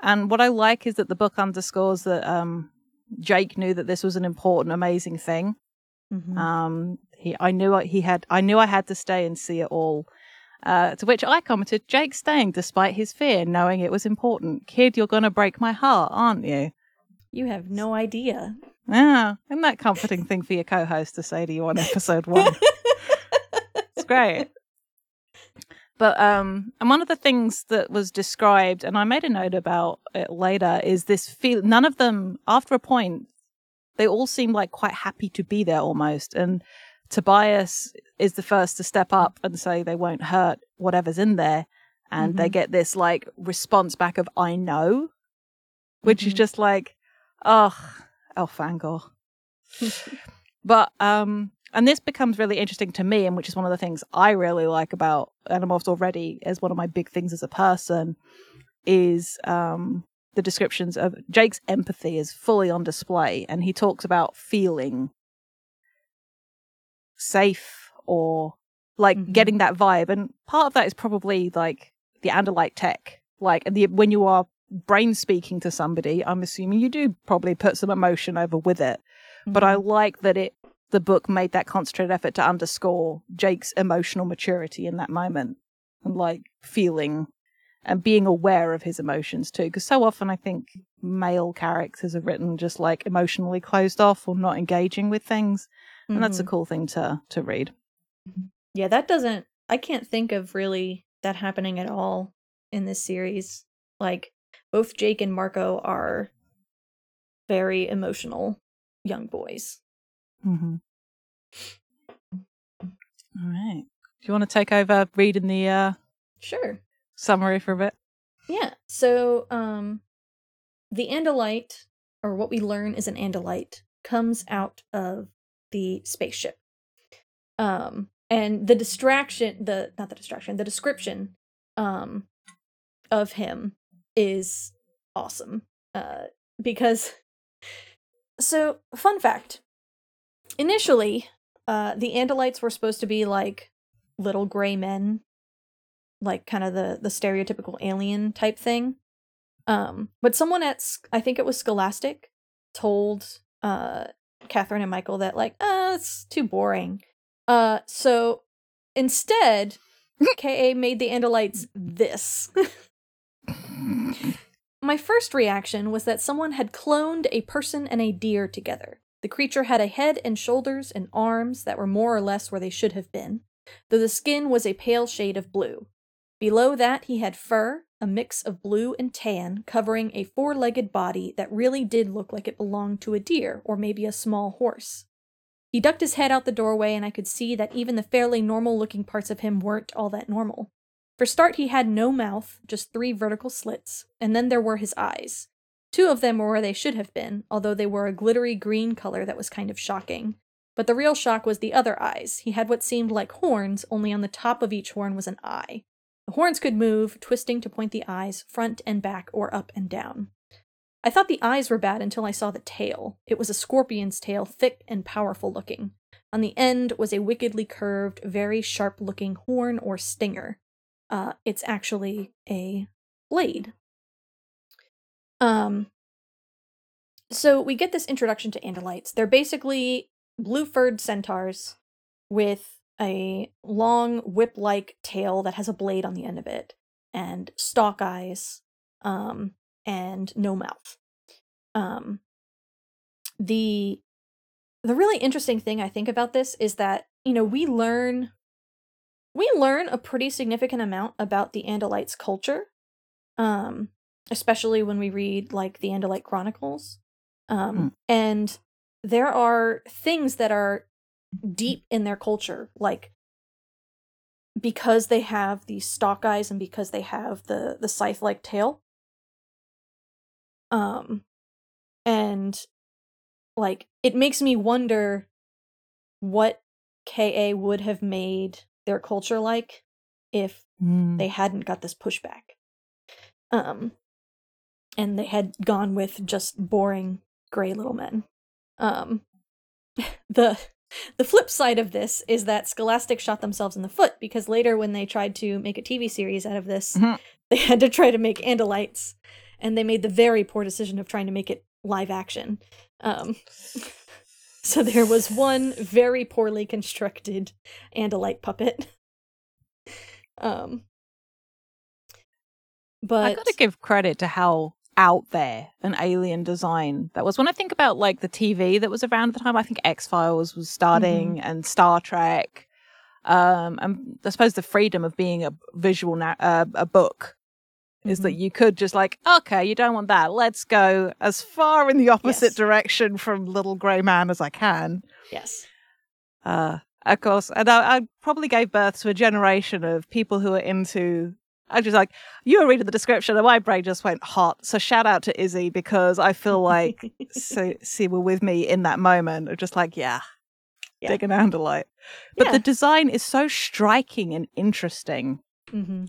And what I like is that the book underscores that um, Jake knew that this was an important, amazing thing. Mhm. Um, he, I knew I- he had, I knew I had to stay and see it all. Uh, to which I commented, Jake staying despite his fear, knowing it was important. Kid, you're gonna break my heart, aren't you? You have no idea. Yeah, isn't that comforting thing for your co-host to say to you on *laughs* episode one? it's great. But um, and one of the things that was described, and I made a note about it later, is this feel. None of them, after a point, they all seem like quite happy to be there almost. And Tobias is the first to step up and say they won't hurt whatever's in there, and they Mhm. get this like response back of "I know," which is Mhm. just like, oh, Elfangor. *laughs* but um and this becomes really interesting to me and which is one of the things i really like about animorphs already as one of my big things as a person is um the descriptions of jake's empathy is fully on display and he talks about feeling safe or like Mhm. getting that vibe and part of that is probably like the andalite tech like the when you are brain speaking to somebody i'm assuming you do probably put some emotion over with it but I Mm-hmm. like that it the book made that concentrated effort to underscore Jake's emotional maturity in that moment and like feeling and being aware of his emotions too. Because so often I think male characters are written just like emotionally closed off or not engaging with things, and that's a Mhm. cool thing to to read. Yeah, that doesn't. I can't think of really that happening at all in this series. Like, both Jake and Marco are very emotional young boys. Mm-hmm. All right. Do you want to take over reading the uh, Sure. summary for a bit? Yeah. So, um, the Andalite, or what we learn is an Andalite, comes out of the spaceship. Um, and the distraction, the not the distraction, the description, um, of him is awesome. Uh, because, *laughs* so fun fact. Initially, uh, the Andalites were supposed to be like little gray men like kind of the the stereotypical alien type thing. Um, but someone at I think it was Scholastic told uh Catherine and Michael that like, uh, it's too boring. Uh, so instead, *laughs* KA made the Andalites this. *laughs* My first reaction was that someone had cloned a person and a deer together. The creature had a head and shoulders and arms that were more or less where they should have been, though the skin was a pale shade of blue. Below that, he had fur, a mix of blue and tan, covering a four legged body that really did look like it belonged to a deer or maybe a small horse. He ducked his head out the doorway, and I could see that even the fairly normal looking parts of him weren't all that normal. For start, he had no mouth, just three vertical slits, and then there were his eyes. Two of them were where they should have been, although they were a glittery green color that was kind of shocking. But the real shock was the other eyes. He had what seemed like horns, only on the top of each horn was an eye. The horns could move, twisting to point the eyes front and back or up and down. I thought the eyes were bad until I saw the tail. It was a scorpion's tail, thick and powerful looking. On the end was a wickedly curved, very sharp looking horn or stinger. Uh, it's actually a blade. Um, so we get this introduction to Andalites. They're basically blue furred centaurs with a long whip like tail that has a blade on the end of it and stalk eyes um, and no mouth. Um, the the really interesting thing I think about this is that you know we learn we learn a pretty significant amount about the Andalites culture, um, especially when we read like the Andalite Chronicles, um, mm. and there are things that are deep in their culture, like because they have these stalk eyes and because they have the the scythe like tail. Um, and like it makes me wonder what KA would have made their culture like if mm. they hadn't got this pushback. Um, and they had gone with just boring gray little men. Um, *laughs* the the flip side of this is that Scholastic shot themselves in the foot because later, when they tried to make a TV series out of this, mm-hmm. *laughs* they had to try to make Andalites, and they made the very poor decision of trying to make it live action. Um, *laughs* so there was one very poorly constructed Andalite puppet. *laughs* Um, but I gotta give credit to how out there an alien design that was when I think about like the TV that was around at the time. I think X Files was starting mm-hmm. and Star Trek. Um, and I suppose the freedom of being a visual na- uh, a book mm-hmm. is that mm-hmm. you could just like, okay, you don't want that. Let's go as far in the opposite yes. direction from Little Grey Man as I can. Yes. Uh, of course, and I, I probably gave birth to a generation of people who are into I just like you were reading the description and my brain just went hot. So shout out to Izzy because I feel like *laughs* so see were with me in that moment of just like, yeah, yeah. dig an Andalite. But yeah. the design is so striking and interesting. Mm-hmm.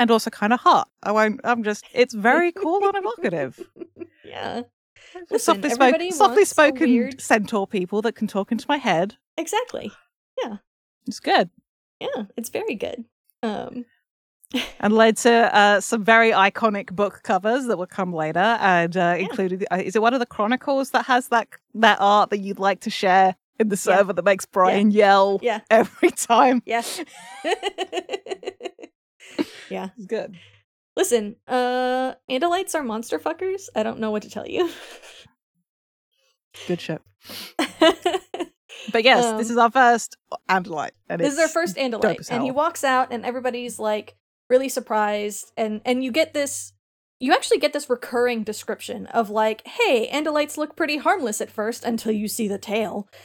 And also kind of hot. I won't I'm just it's very cool and evocative. *laughs* Yeah. Listen, softly, spoke, softly spoken weird... centaur people that can talk into my head. Exactly. Yeah. It's good. Yeah, it's very good. Um *laughs* and led to uh, some very iconic book covers that will come later, and uh, yeah. included. Uh, is it one of the Chronicles that has that that art that you'd like to share in the server yeah. that makes Brian yeah. yell yeah. every time? Yeah, *laughs* *laughs* yeah, it's good. Listen, uh, Andalites are monster fuckers. I don't know what to tell you. good shit. But yes, um, this is our first Andalite. this is our first Andalite. And he walks out and everybody's like, really surprised and and you get this you actually get this recurring description of like hey andalites look pretty harmless at first until you see the tail. *laughs*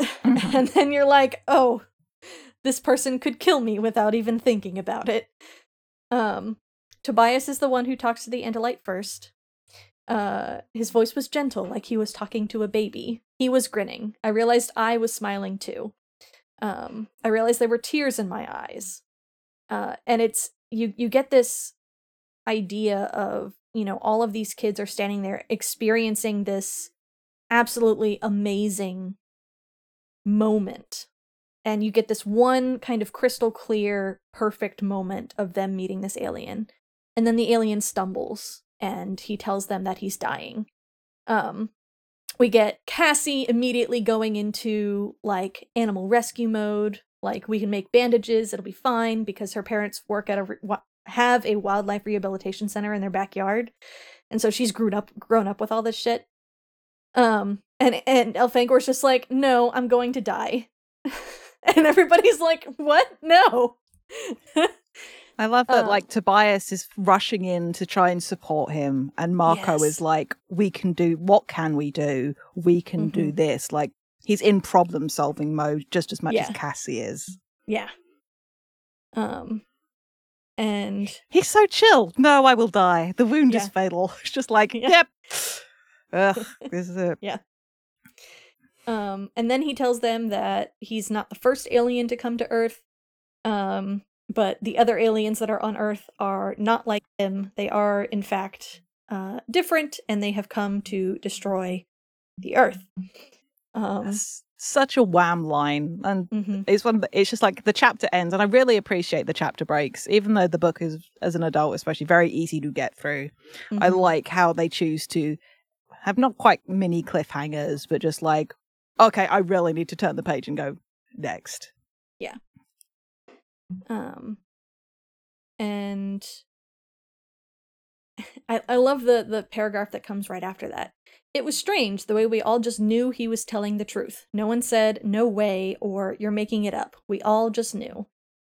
Mm-hmm. and then you're like oh this person could kill me without even thinking about it. Um tobias is the one who talks to the andalite first. Uh his voice was gentle like he was talking to a baby. He was grinning. I realized i was smiling too. Um i realized there were tears in my eyes. Uh, and it's you you get this idea of you know all of these kids are standing there experiencing this absolutely amazing moment. And you get this one kind of crystal clear perfect moment of them meeting this alien. And then the alien stumbles and he tells them that he's dying. Um we get cassie immediately going into like animal rescue mode like we can make bandages, it'll be fine because her parents work at a have a wildlife rehabilitation center in their backyard. And so she's grown up grown up with all this shit. Um and and Elfangor's just like, "No, I'm going to die." *laughs* and everybody's like, "What? No." I love *laughs* that, Uh, like, Tobias is rushing in to try and support him, and Marco Yes. is like, We can do, what can we do? We can do Mhm. this. Like, he's in problem solving mode just as much Yeah. as Cassie is. Yeah. Um, and He's so chill. No, I will die. The wound is fatal. *laughs* It's just like, Yeah. yep. *laughs* Ugh, this is it. Yeah. Um, and then he tells them that he's not the first alien to come to Earth. Um, but the other aliens that are on Earth are not like him. They are, in fact, uh, different, and they have come to destroy the Earth. Um, That's such a wham line. And mhm. it's one of the, it's just like the chapter ends and i really appreciate the chapter breaks even though the book is as an adult especially very easy to get through i Mhm. like how they choose to have not quite mini cliffhangers but just like okay i really need to turn the page and go next Yeah. um and *laughs* I, I love the the paragraph that comes right after that it was strange the way we all just knew he was telling the truth. No one said no way or you're making it up. We all just knew.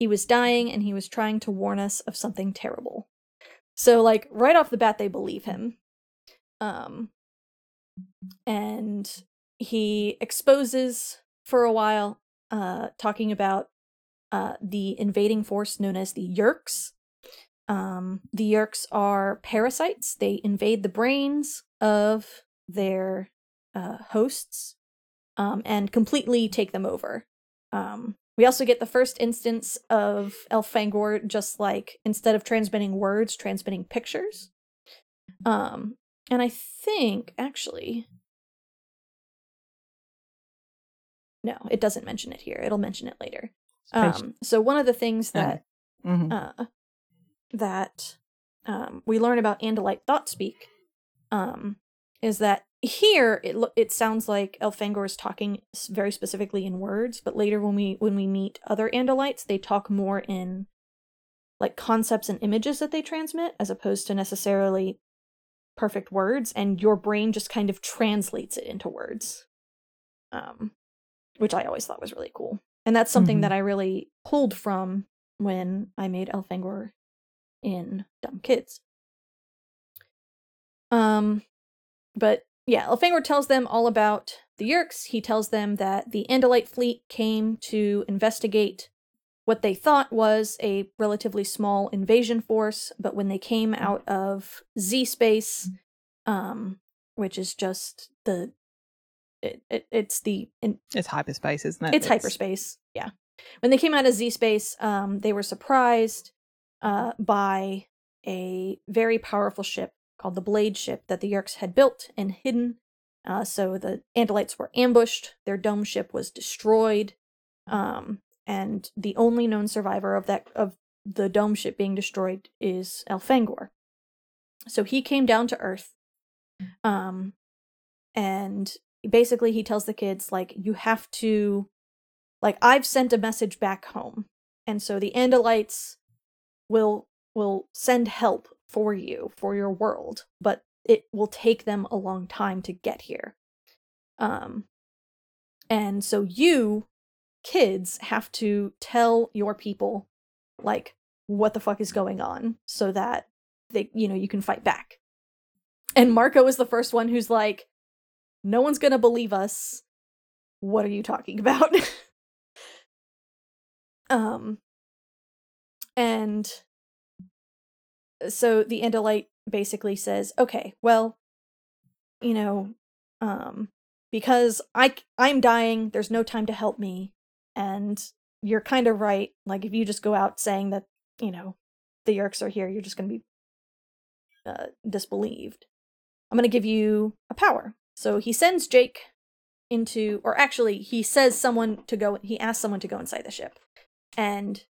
He was dying and he was trying to warn us of something terrible. So like right off the bat they believe him. Um and he exposes for a while uh talking about uh, the invading force known as the Yeerks. Um, the Yeerks are parasites. They invade the brains of their uh, hosts um, and completely take them over. Um, we also get the first instance of Elfangor just like instead of transmitting words, transmitting pictures. Um, and I think actually. No, it doesn't mention it here. It'll mention it later. Um, so one of the things that Mhm. uh, that um, we learn about Andalite thought speak um, is that here it it sounds like Elfangor is talking very specifically in words, but later when we when we meet other Andalites, they talk more in like concepts and images that they transmit, as opposed to necessarily perfect words, and your brain just kind of translates it into words, um, which I always thought was really cool. And that's something Mhm. that I really pulled from when I made Elfangor in Dumb Kids. Um, but yeah, Elfangor tells them all about the Yeerks. He tells them that the Andalite fleet came to investigate what they thought was a relatively small invasion force, but when they came out of Z space, um, which is just the it, it, it's the in, it's hyperspace isn't it it's hyperspace. Yeah. When they came out of Z space, um, they were surprised uh, by a very powerful ship called the Blade Ship that the Yeerks had built and hidden. Uh, so the Andalites were ambushed. Their dome ship was destroyed, um, and the only known survivor of that of the dome ship being destroyed is Elfangor. So he came down to Earth, um, and basically he tells the kids like you have to like I've sent a message back home. And so the Andalites will will send help for you for your world, but it will take them a long time to get here. Um and so you kids have to tell your people like what the fuck is going on so that they you know you can fight back. And Marco is the first one who's like no one's to believe us. What are you talking about? *laughs* um and so the Andalite basically says, "Okay, well, you know, um because I I'm dying, there's no time to help me and you're kind of right. Like if you just go out saying that, you know, the Yeerks are here, you're just going to be uh, disbelieved. I'm going to give you a power. So he sends Jake into, or actually, he says someone to go, he asks someone to go inside the ship. And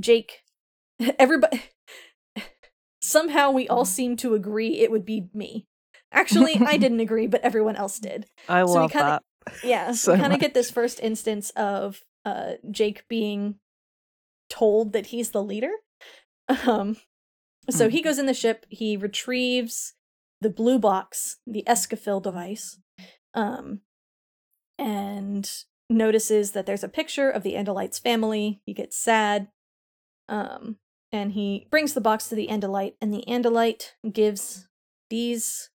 Jake, *laughs* everybody, somehow we all seem to agree it would be me. Actually, I *laughs* didn't agree, but everyone else did. i we love kinda- that Yeah, *laughs* So we kind of get this first instance of uh, Jake being told that he's the leader. Um, so he Mhm. goes in the ship. He retrieves the blue box, the Escafil device, um, and notices that there's a picture of the Andalite's family. He gets sad. Um, and he brings the box to the Andalite, and the Andalite gives these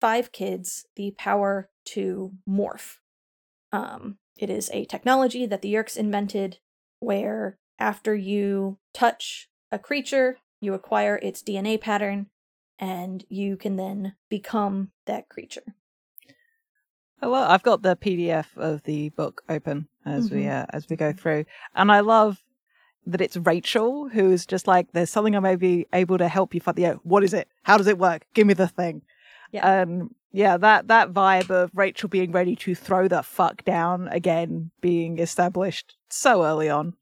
five kids the power to morph. Um, it is a technology that the Yeerks invented where after you touch a creature, you acquire its DNA pattern, and you can then become that creature. Oh, well, I've got the PDF of the book open as we Mhm. uh, as we go through, and I love that it's Rachel who's just like, "There's something I may be able to help you find. Yeah, what is it? How does it work? Give me the thing." Yeah. Um, yeah, that that vibe of Rachel being ready to throw the fuck down again, being established so early on.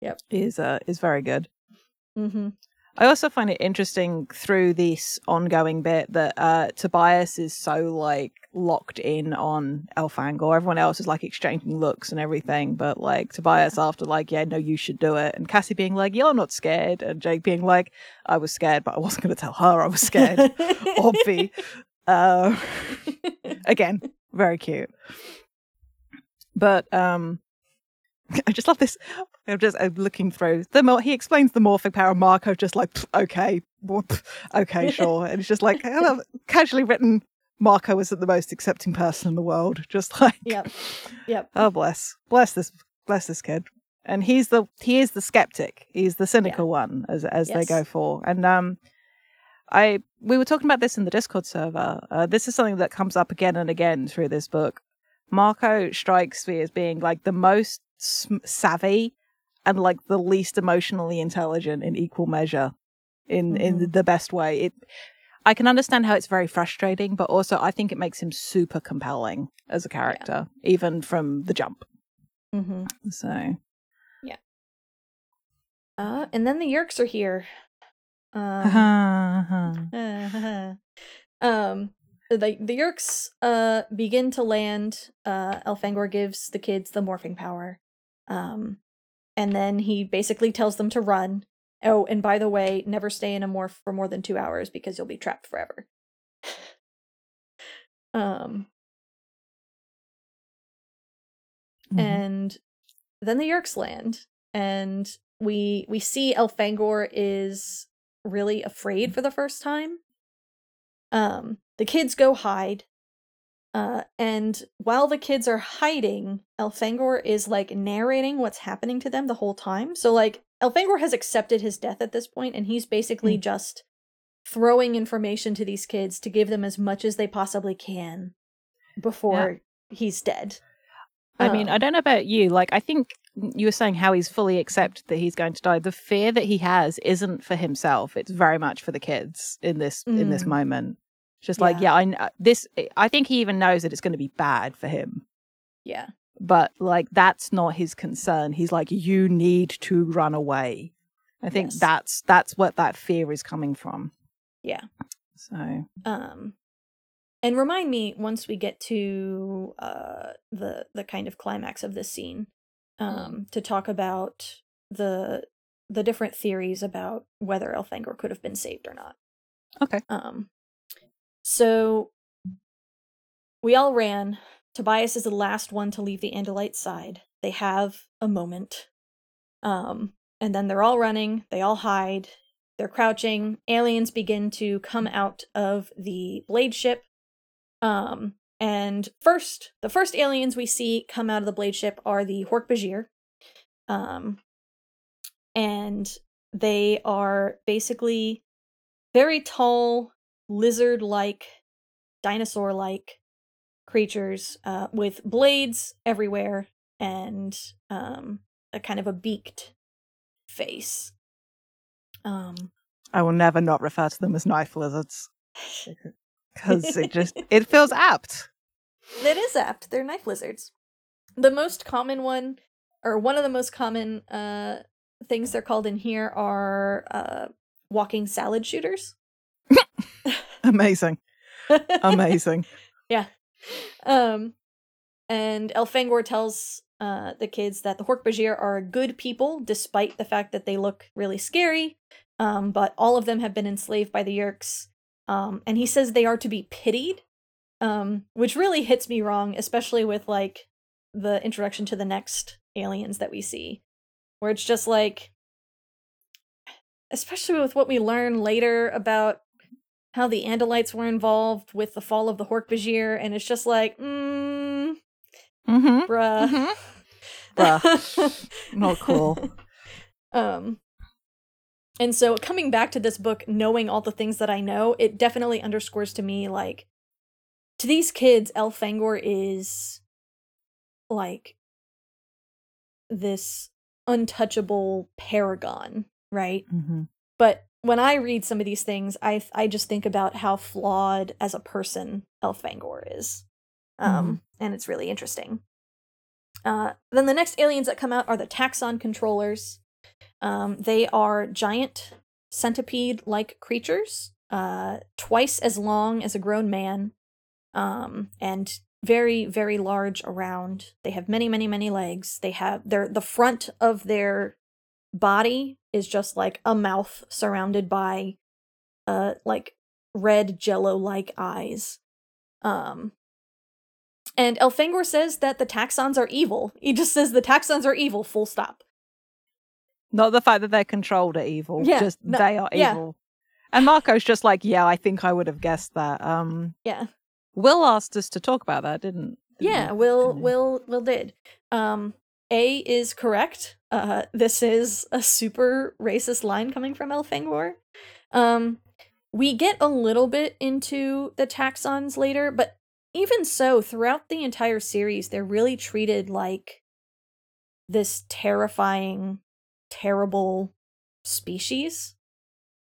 Yep. is uh is very good. Mm-hmm. I also find it interesting through this ongoing bit that uh, Tobias is so like locked in on Elfangor. Everyone else is like exchanging looks and everything, but like Tobias after like, yeah, no, you should do it, and Cassie being like, you're not scared, and Jake being like, I was scared, but I wasn't going to tell her I was scared. *laughs* Obvi. Uh, *laughs* again, very cute. But um, *laughs* I just love this. I'm just I'm looking through the mor- he explains the morphic power. Of Marco just like okay, okay, *laughs* sure, and it's just like *laughs* casually written. Marco isn't the most accepting person in the world. *laughs* Just like Yep. Yep. oh bless, bless this, bless this kid. And he's the he is the skeptic. He's the cynical one as as they go for. And um, I we were talking about this in the Discord server. Uh, this is something that comes up again and again through this book. Marco strikes me as being like the most savvy and like the least emotionally intelligent in equal measure, in in Mhm. the best way. It. I can understand how it's very frustrating, but also I think it makes him super compelling as a character, even from the jump. Mm-hmm. So Yeah. Uh, and then the Yeerks are here. Um, *laughs* Uh-huh. *laughs* um the the Yeerks uh begin to land. Uh Elfangor gives the kids the morphing power. Um and then he basically tells them to run. Oh, and by the way, never stay in a morph for more than 2 hours because you'll be trapped forever. *sighs* um Mhm. and then the Yeerks land and we we see Elfangor is really afraid for the first time. Um the kids go hide. Uh and while the kids are hiding, Elfangor is like narrating what's happening to them the whole time. So like Elfangor has accepted his death at this point and he's basically just throwing information to these kids to give them as much as they possibly can before he's dead. I mean, Um, I don't know about you. Like, I think you were saying how he's fully accepted that he's going to die. The fear that he has isn't for himself; it's very much for the kids in this in this Mm. moment. Just like, Yeah. yeah, I kn- this. I think he even knows that it's going to be bad for him, yeah. but like that's not his concern. He's like, you need to run away. I think Yes. that's that's what that fear is coming from. Yeah. So um and remind me once we get to uh the the kind of climax of this scene um to talk about the the different theories about whether Elfangor could have been saved or not. okay, Um so we all ran. Tobias is the last one to leave the Andalite side. They have a moment. Um and then they're all running, they all hide. They're crouching. Aliens begin to come out of the blade ship. Um and first, the first aliens we see come out of the blade ship are the Hork-Bajir. Um and they are basically very tall, lizard-like, dinosaur-like creatures uh, with blades everywhere and um, a kind of a beaked face. Um, I will never not refer to them as knife lizards *laughs* because it just it feels apt. That is apt. They're knife lizards. The most common one, or one of the most common uh, things they're called in here are uh, walking salad shooters. Amazing, *laughs* amazing. Yeah. Um, and Elfangor tells uh, the kids that the Hork-Bajir are good people, despite the fact that they look really scary. Um, but all of them have been enslaved by the Yeerks. Um, and he says they are to be pitied, um, which really hits me wrong, especially with like the introduction to the next aliens that we see, where it's just like especially with what we learn later about how the Andalites were involved with the fall of the Hork-Bajir, and it's just like, mm, Mm-hmm. bruh. Mhm. *laughs* Bruh. Not cool. *laughs* um and so coming back to this book knowing all the things that i know it definitely underscores to me like to these kids elfangor is like this untouchable paragon right Mm-hmm. but when i read some of these things i i just think about how flawed as a person elfangor is um and it's really interesting. Uh then the next aliens that come out are the taxxon controllers. Um they are giant centipede like creatures uh twice as long as a grown man um and very very large around. They have many many many legs. They have their the front of their body is just like a mouth surrounded by uh like red jello like eyes um and Elfangor says that the taxxons are evil. He just says the taxxons are evil, full stop. Not the fact that they're controlled are evil. Yeah, just no- they are yeah. evil. And Marco's just like, yeah, I think I would have guessed that. Um, Yeah. Will asked us to talk about that, didn't? didn't Yeah. Will Didn't? Will Will did. Um A is correct. Uh this is a super racist line coming from Elfangor. Um we get a little bit into the taxxons later, but even so, throughout the entire series, they're really treated like this terrifying, terrible species.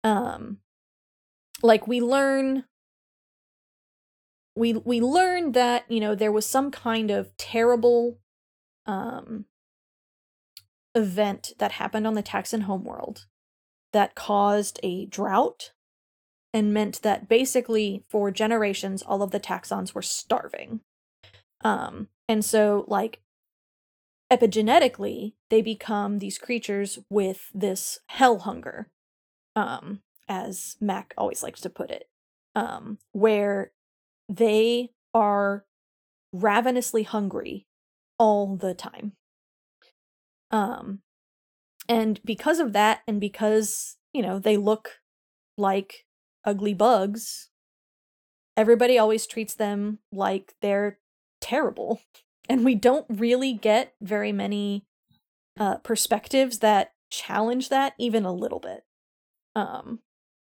Um like we learn we we learned that you know there was some kind of terrible um event that happened on the Taxxon homeworld that caused a drought and meant that basically for generations all of the taxxons were starving um and so like epigenetically they become these creatures with this hell hunger um as mac always likes to put it um where they are ravenously hungry all the time. Um and because of that and because, you know, they look like ugly bugs, everybody always treats them like they're terrible. *laughs* And we don't really get very many uh perspectives that challenge that even a little bit. Um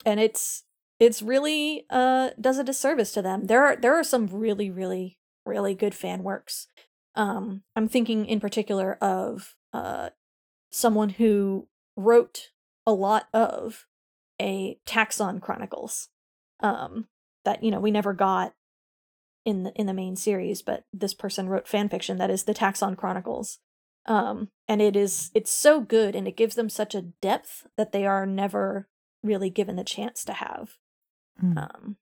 and it's it's really uh does a disservice to them. There are there are some really really really good fan works. Um I'm thinking in particular of uh someone who wrote a lot of a Taxxon Chronicles. Um that you know we never got in the in the main series, but this person wrote fan fiction that is the Taxxon Chronicles. Um and it is it's so good and it gives them such a depth that they are never really given the chance to have. Mm. Um,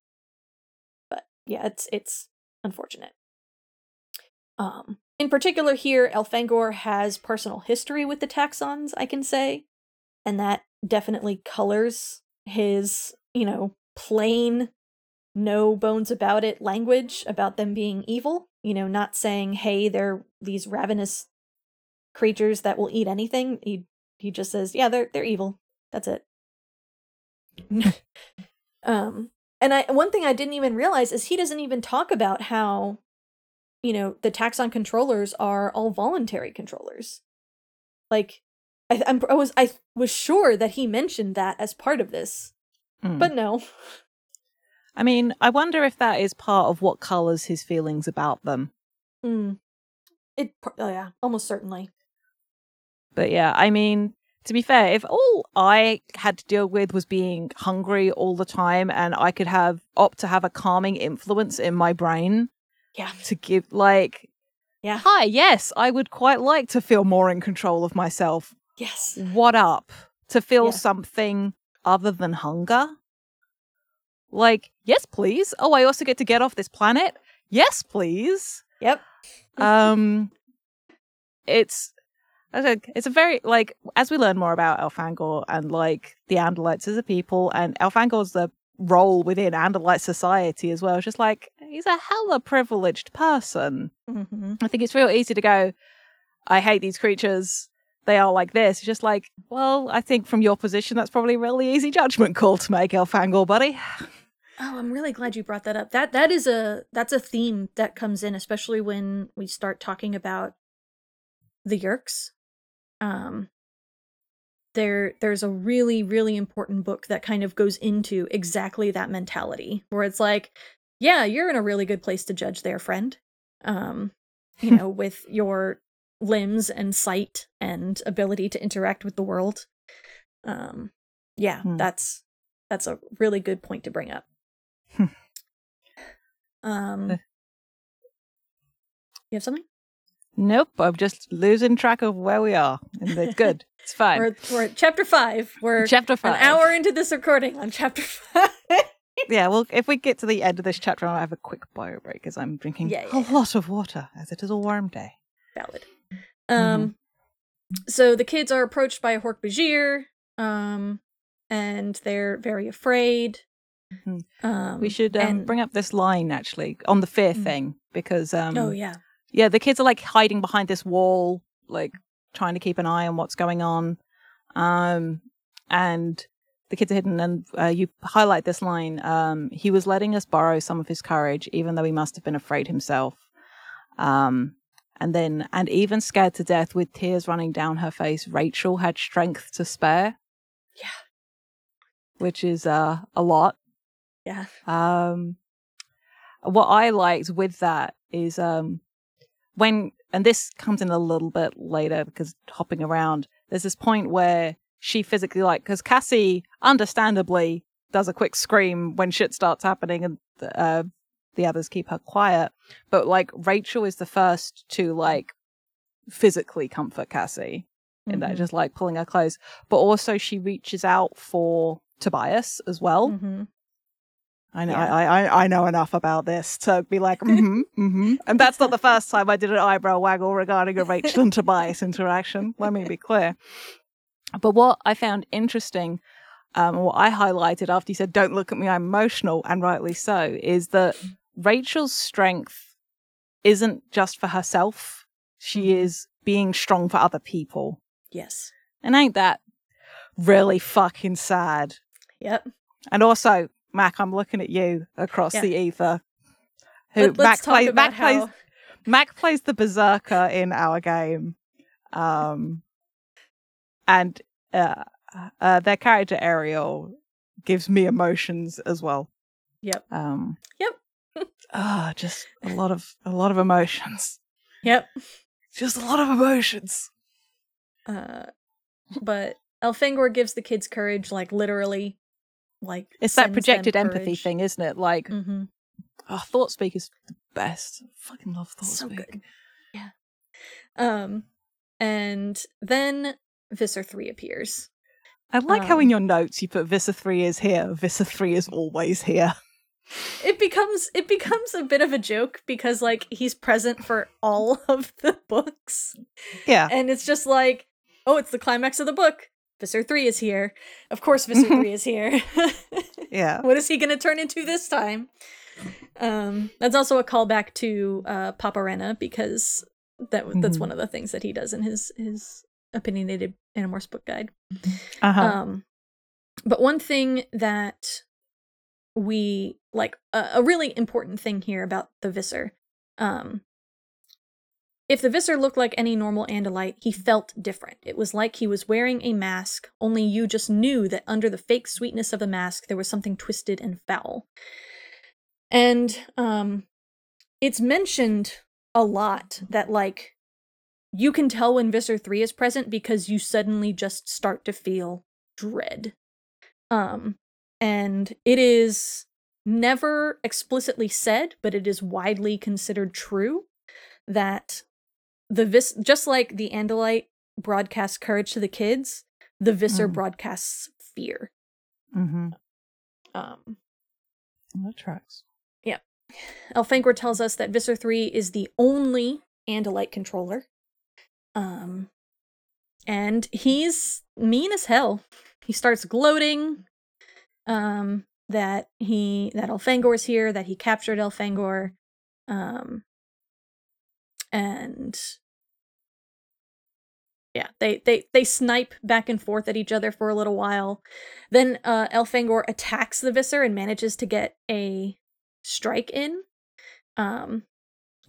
but yeah, it's it's unfortunate. Um, in particular, here Elfangor has personal history with the taxxons. I can say, and that definitely colors his, you know, plain, no bones about it language about them being evil. You know, not saying, "Hey, they're these ravenous creatures that will eat anything." He he just says, "Yeah, they're they're evil." That's it. *laughs* um and i one thing i didn't even realize is he doesn't even talk about how you know the taxxon controllers are all voluntary controllers like I, I'm, I was i was sure that he mentioned that as part of this Mm. but no I mean, I wonder if that is part of what colors his feelings about them. mm. it oh yeah almost certainly But yeah, I mean, to be fair, if all I had to deal with was being hungry all the time and I could have opt to have a calming influence in my brain yeah to give like yeah hi, yes, I would quite like to feel more in control of myself. yes What up? To feel Yeah. something other than hunger? Like, yes, please. Oh, I also get to get off this planet. Yes, please. yep um it's it's a very like as we learn more about Elfangor and like the Andalites as a people and Elfangor's the role within Andalite society as well. It's just like he's a hella privileged person. hmm I think it's real easy to go, I hate these creatures. they are like this. It's just like, well, I think from your position, that's probably a really easy judgment call to make, Elfangor, buddy. Oh, I'm really glad you brought that up. That that is a that's a theme that comes in, especially when we start talking about the Yeerks. Um, there there's a really really important book that kind of goes into exactly that mentality, where it's like, yeah, you're in a really good place to judge there, friend. Um, you know, *laughs* with your limbs and sight and ability to interact with the world. Um, yeah, Hmm. that's that's a really good point to bring up. *laughs* um, *laughs* you have something? Nope, I'm just losing track of where we are. And it's good. It's fine. We're, we're at chapter five. We're Chapter five. an hour into this recording on chapter five. *laughs* Yeah, well, if we get to the end of this chapter, I'll have a quick bio break because I'm drinking Yeah, a yeah, yeah. lot of water as it is a warm day. Valid. Um, so the kids are approached by a Hork-Bajir, um, and they're very afraid. Mhm. Um, We should um, and- bring up this line actually on the fear Mm. thing because um, oh yeah. yeah, the kids are like hiding behind this wall, like trying to keep an eye on what's going on. Um, and the kids are hidden, and uh, you highlight this line. Um, he was letting us borrow some of his courage, even though he must have been afraid himself. Um, and then, and even scared to death with tears running down her face, Rachel had strength to spare. Yeah. Which is uh, a lot. Yeah. Um, what I liked with that is um, when, and this comes in a little bit later because hopping around, there's this point where she physically, like, because Cassie, understandably, does a quick scream when shit starts happening and uh, the others keep her quiet. But, like, Rachel is the first to, like, physically comfort Cassie in that, Mhm. just like pulling her close. But also, she reaches out for Tobias as well. Mhm. I know, Yeah. I, I, I know enough about this to be like, *laughs* mm-hmm, mm-hmm. And that's not the first time I did an eyebrow waggle regarding a Rachel and *laughs* Tobias interaction. Let me be clear. But what I found interesting, um, what I highlighted after you said, "Don't look at me, I'm emotional," and rightly so, is that Rachel's strength isn't just for herself; she is being strong for other people. Yes. And ain't that really fucking sad? Yep. And also, Mac, I'm looking at you across Yeah. the ether. Who Let, Mac us talk plays? about Mac how. plays. Mac plays the berserker in our game, um, and uh, uh, their character Ariel gives me emotions as well. Yep. Um, Yep. *laughs* Ah, just a lot of a lot of emotions. Yep. Just a lot of emotions. Uh, but Elfangor gives the kids courage, like literally, like It's that projected empathy courage. thing, isn't it? Like, Mm-hmm. oh, Thought Speak is the best. I fucking love Thought So Speak. good. Um, and then Visser three appears. I like how in Um, your notes you put Visser 3 is here, Visser 3 is always here. It becomes it becomes a bit of a joke because like he's present for all *laughs* of the books, Yeah. and it's just like, oh, it's the climax of the book. Visser three is here. Of course, Visser three is here. *laughs* Yeah. what is he going to turn into this time? Um, that's also a callback to uh, Paparena because that that's Mhm. one of the things that he does in his his opinionated Animorphs book guide. Uh-huh. Um, but one thing that we like a, a really important thing here about the Visser, um, if the Visser looked like any normal Andalite, he felt different. It was like he was wearing a mask, only you just knew that under the fake sweetness of the mask there was something twisted and foul. And um, it's mentioned a lot that like you can tell when Visser 3 is present because you suddenly just start to feel dread. Um and it is never explicitly said, but it is widely considered true that the vis just like the Andalite broadcasts courage to the kids, the Visser Mm. broadcasts fear. mm-hmm. Um That tracks. Yeah. Elfangor tells us that Visser 3 is the only Andalite controller. Um, and he's mean as hell. He starts gloating um, that he that Elfangor's here, that he captured Elfangor. Um, and yeah, they they they snipe back and forth at each other for a little while. Then uh Elfangor attacks the Visser and manages to get a strike in. Um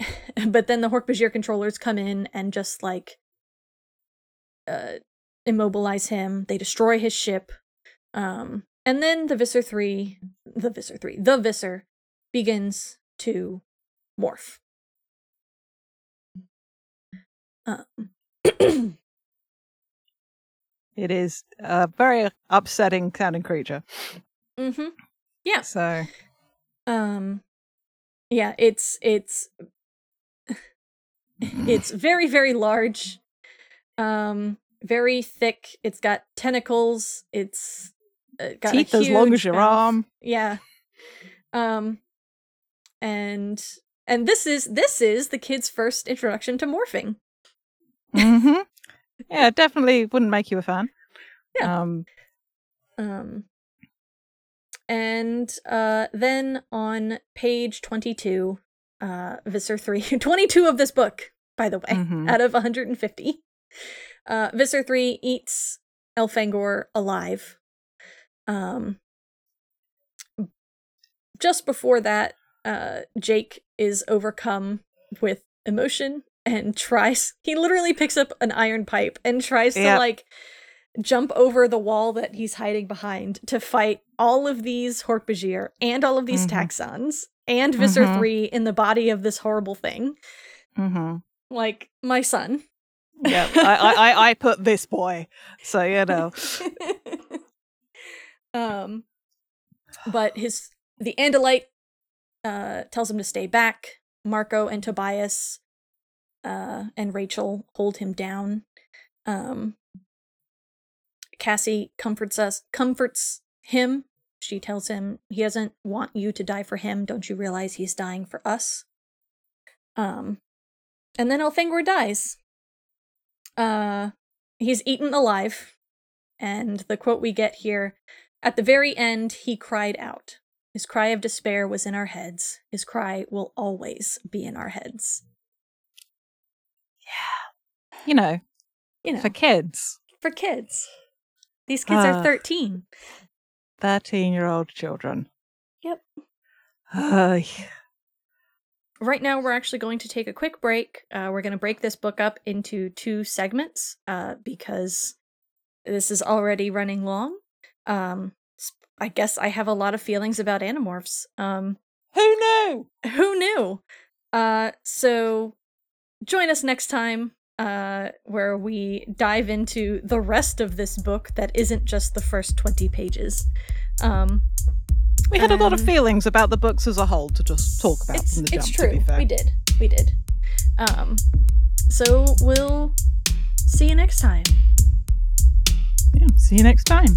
*laughs* but then the Hork-Bajir controllers come in and just like uh immobilize him. They destroy his ship. Um and then the Visser 3, the Visser 3, the Visser begins to morph. Um *clears throat* It is a very upsetting sounding creature. Mm-hmm. Yeah. So, um, yeah, it's it's it's very very large, um, very thick. It's got tentacles. It's uh, got teeth as long as your mouth. arm. Yeah. Um, and and this is this is the kid's first introduction to morphing. mm-hmm. *laughs* Yeah, definitely wouldn't make you a fan. Yeah. Um, Um, and uh, then on page 22, uh, Visser 3, *laughs* 22 of this book, by the way, *laughs* Mhm. out of 150, uh, Visser 3 eats Elfangor alive. Um, just before that, uh, Jake is overcome with emotion and *laughs* tries, he literally picks up an iron pipe and tries to like jump over the wall that he's hiding behind to fight all of these Hork-Bajir and all of these Mhm. taxxons and Visser Mhm. 3 in the body of this horrible thing. hmm Like my son. Yeah, I, I, I, I put this boy. So, you know. *laughs* um but his the Andalite uh tells him to stay back. Marco and Tobias uh and Rachel hold him down. Um Cassie comforts us comforts him. She tells him he doesn't want you to die for him. Don't you realize he's dying for us? Um and then Elfangor dies. Uh he's eaten alive. And the quote we get here at the very end, he cried out. His cry of despair was in our heads. His cry will always be in our heads. Yeah. You know, You know, for kids, for kids. These kids are Ah. 13. 13 year old children. Yep. Uh, Right now, we're actually going to take a quick break. Uh, we're going to break this book up into two segments uh, because this is already running long. Um, I guess I have a lot of feelings about Animorphs. Um, who knew? who knew? Uh, so join us next time uh, where we dive into the rest of this book that isn't just the first 20 pages. Um, We had a lot of Um, feelings about the books as a whole to just talk about it's from the it's jump, true. be fair. We did. We did. Um, so we'll see you next time. Yeah, see you next time.